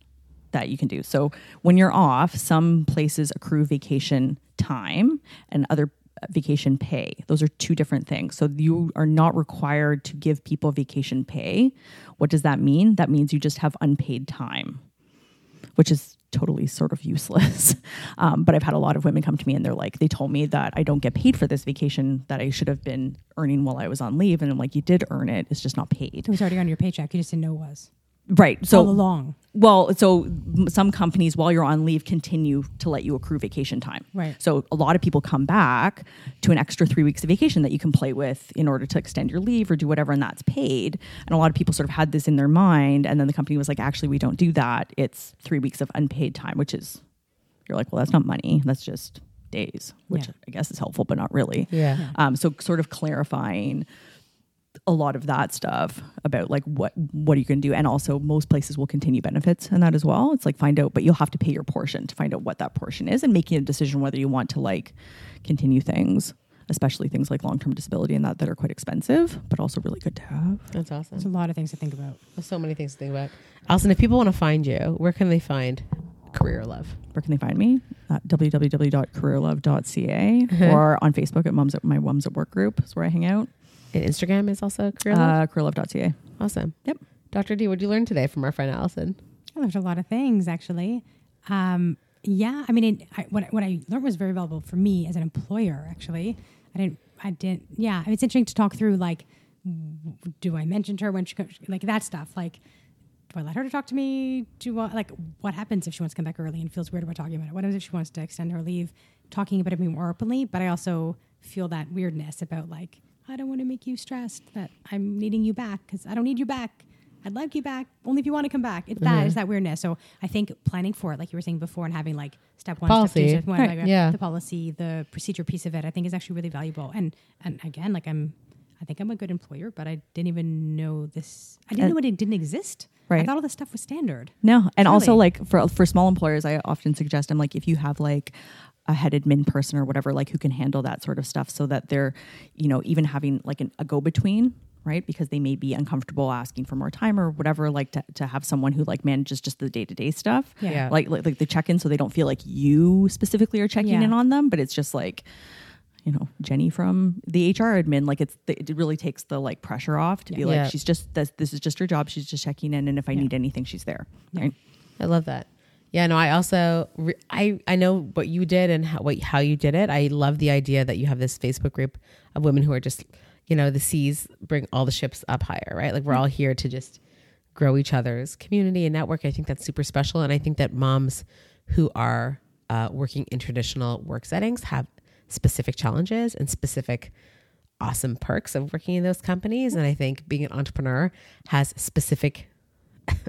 Speaker 4: that you can do. So when you're off, some places accrue vacation time and other uh, vacation pay. Those are two different things. So you are not required to give people vacation pay. What does that mean? That means you just have unpaid time, which is totally sort of useless. Um, but I've had a lot of women come to me and they're like, they told me that I don't get paid for this vacation that I should have been earning while I was on leave. And I'm like, you did earn it. It's just not paid.
Speaker 3: it was already on your paycheck. You just didn't know it was
Speaker 4: Right. So
Speaker 3: all along.
Speaker 4: well, so some companies, while you're on leave, continue to let you accrue vacation time.
Speaker 3: Right.
Speaker 4: So a lot of people come back to an extra three weeks of vacation that you can play with in order to extend your leave or do whatever, and that's paid. And a lot of people sort of had this in their mind, and then the company was like, actually, we don't do that. It's three weeks of unpaid time, which is, you're like, well, that's not money. That's just days, which
Speaker 3: Yeah.
Speaker 4: I guess is helpful, but not really.
Speaker 1: Yeah.
Speaker 4: Um, so sort of clarifying a lot of that stuff about like what what are you going to do and also most places will continue benefits and that as well it's like find out but you'll have to pay your portion to find out what that portion is and making a decision whether you want to like continue things especially things like long-term disability and that that are quite expensive but also really good to have
Speaker 1: That's awesome.
Speaker 3: There's a lot of things to think about.
Speaker 1: There's so many things to think about. Allison, if people want to find you, where can they find Career Love?
Speaker 4: where can they find me at www.careerlove.ca
Speaker 1: Uh-huh.
Speaker 4: or on facebook at moms at my moms at work group is where i hang out
Speaker 1: And Instagram is also Career Love.
Speaker 4: uh, careerlove.ca
Speaker 1: awesome.
Speaker 4: yep.
Speaker 1: Dr. D, what did you learn today from our friend Allison?
Speaker 3: I learned a lot of things actually. Um, yeah, I mean, it, I, what what I learned was very valuable for me as an employer. Actually, I didn't. I didn't. Yeah, I mean, it's interesting to talk through. Like, do I mention to her when she comes? Like that stuff. Like, do I let her to talk to me? Do I, like what happens if she wants to come back early and feels weird about talking about it? What happens if she wants to extend her leave? Talking about it more openly, but I also feel that weirdness about like I don't want to make you stressed that I'm needing you back because I don't need you back. I'd like you back only if you want to come back. It's that mm-hmm. it's that weirdness. So I think planning for it, like you were saying before, and having like step one,
Speaker 1: Policy.
Speaker 3: step two, step one,
Speaker 1: Right.
Speaker 3: like,
Speaker 1: Yeah.
Speaker 3: the policy, the procedure piece of it, I think is actually really valuable. And and again, like I'm, I think I'm a good employer, but I didn't even know this. I didn't
Speaker 4: And-
Speaker 3: know it didn't exist.
Speaker 4: Right.
Speaker 3: I thought all this stuff was standard.
Speaker 4: No, and also like for for small employers, I often suggest I'm like if you have like a head admin person or whatever, like who can handle that sort of stuff so that they're, you know, even having like an, a go between, right? Because they may be uncomfortable asking for more time or whatever, like to, to have someone who like manages just the day to day stuff.
Speaker 3: Yeah.
Speaker 1: Yeah.
Speaker 4: Like, like, like the check in so they don't feel like you specifically are checking
Speaker 3: Yeah.
Speaker 4: in on them, but it's just like, you know, Jenny from the HR admin, like it's, it really takes the like pressure off to be like,
Speaker 1: Yeah.
Speaker 4: she's just, this, this is just her job. She's just checking in. And if I need anything, she's there. Right.
Speaker 1: I love that. Yeah, no, I also re- I I know what you did and how what, how you did it. I love the idea that you have this Facebook group of women who are just, you know, the seas bring all the ships up higher, right? Like we're all here to just grow each other's community and network. I think that's super special, and I think that moms who are uh, working in traditional work settings have specific challenges and specific awesome perks of working in those companies. And I think being an entrepreneur has specific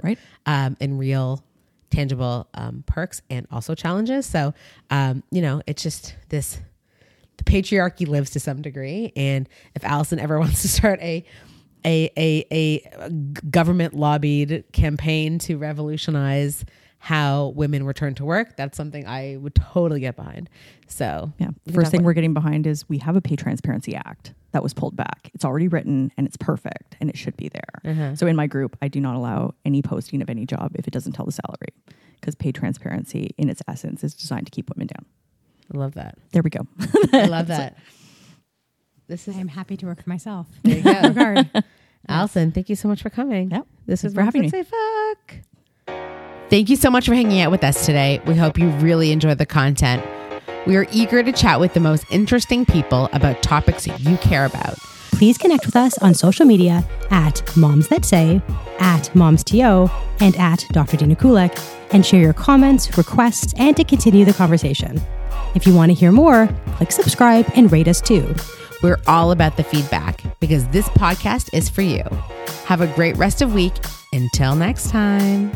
Speaker 4: Right.
Speaker 1: um, and real tangible um, perks and also challenges. So, um, you know, it's just this the patriarchy lives to some degree. And if Allison ever wants to start a a a, a government lobbied campaign to revolutionize how women return to work, that's something I would totally get behind. So
Speaker 4: Yeah. First thing
Speaker 1: about-
Speaker 4: we're getting behind is we have a Pay Transparency Act that was pulled back. It's already written and it's perfect and it should be there.
Speaker 1: Uh-huh.
Speaker 4: So in my group, I do not allow any posting of any job if it doesn't tell the salary because pay transparency in its essence is designed to keep women down.
Speaker 1: I love that.
Speaker 4: There we go.
Speaker 1: I love that. This is
Speaker 3: I am happy to work for myself.
Speaker 1: there you go.
Speaker 3: Regard.
Speaker 1: Allison, thank you so much for coming.
Speaker 4: Yep.
Speaker 1: This
Speaker 4: Thanks
Speaker 1: is
Speaker 4: for having me.
Speaker 1: Say fuck. Thank you so much for hanging out with us today. We hope you really enjoy the content. We are eager to chat with the most interesting people about topics you care about.
Speaker 2: Please connect with us on social media at Moms That Say, at MomsTO, and at Dr. Dina Kulik, and share your comments, requests, and to continue the conversation. If you want to hear more, click subscribe and rate us too.
Speaker 1: We're all about the feedback because this podcast is for you. Have a great rest of week. Until next time.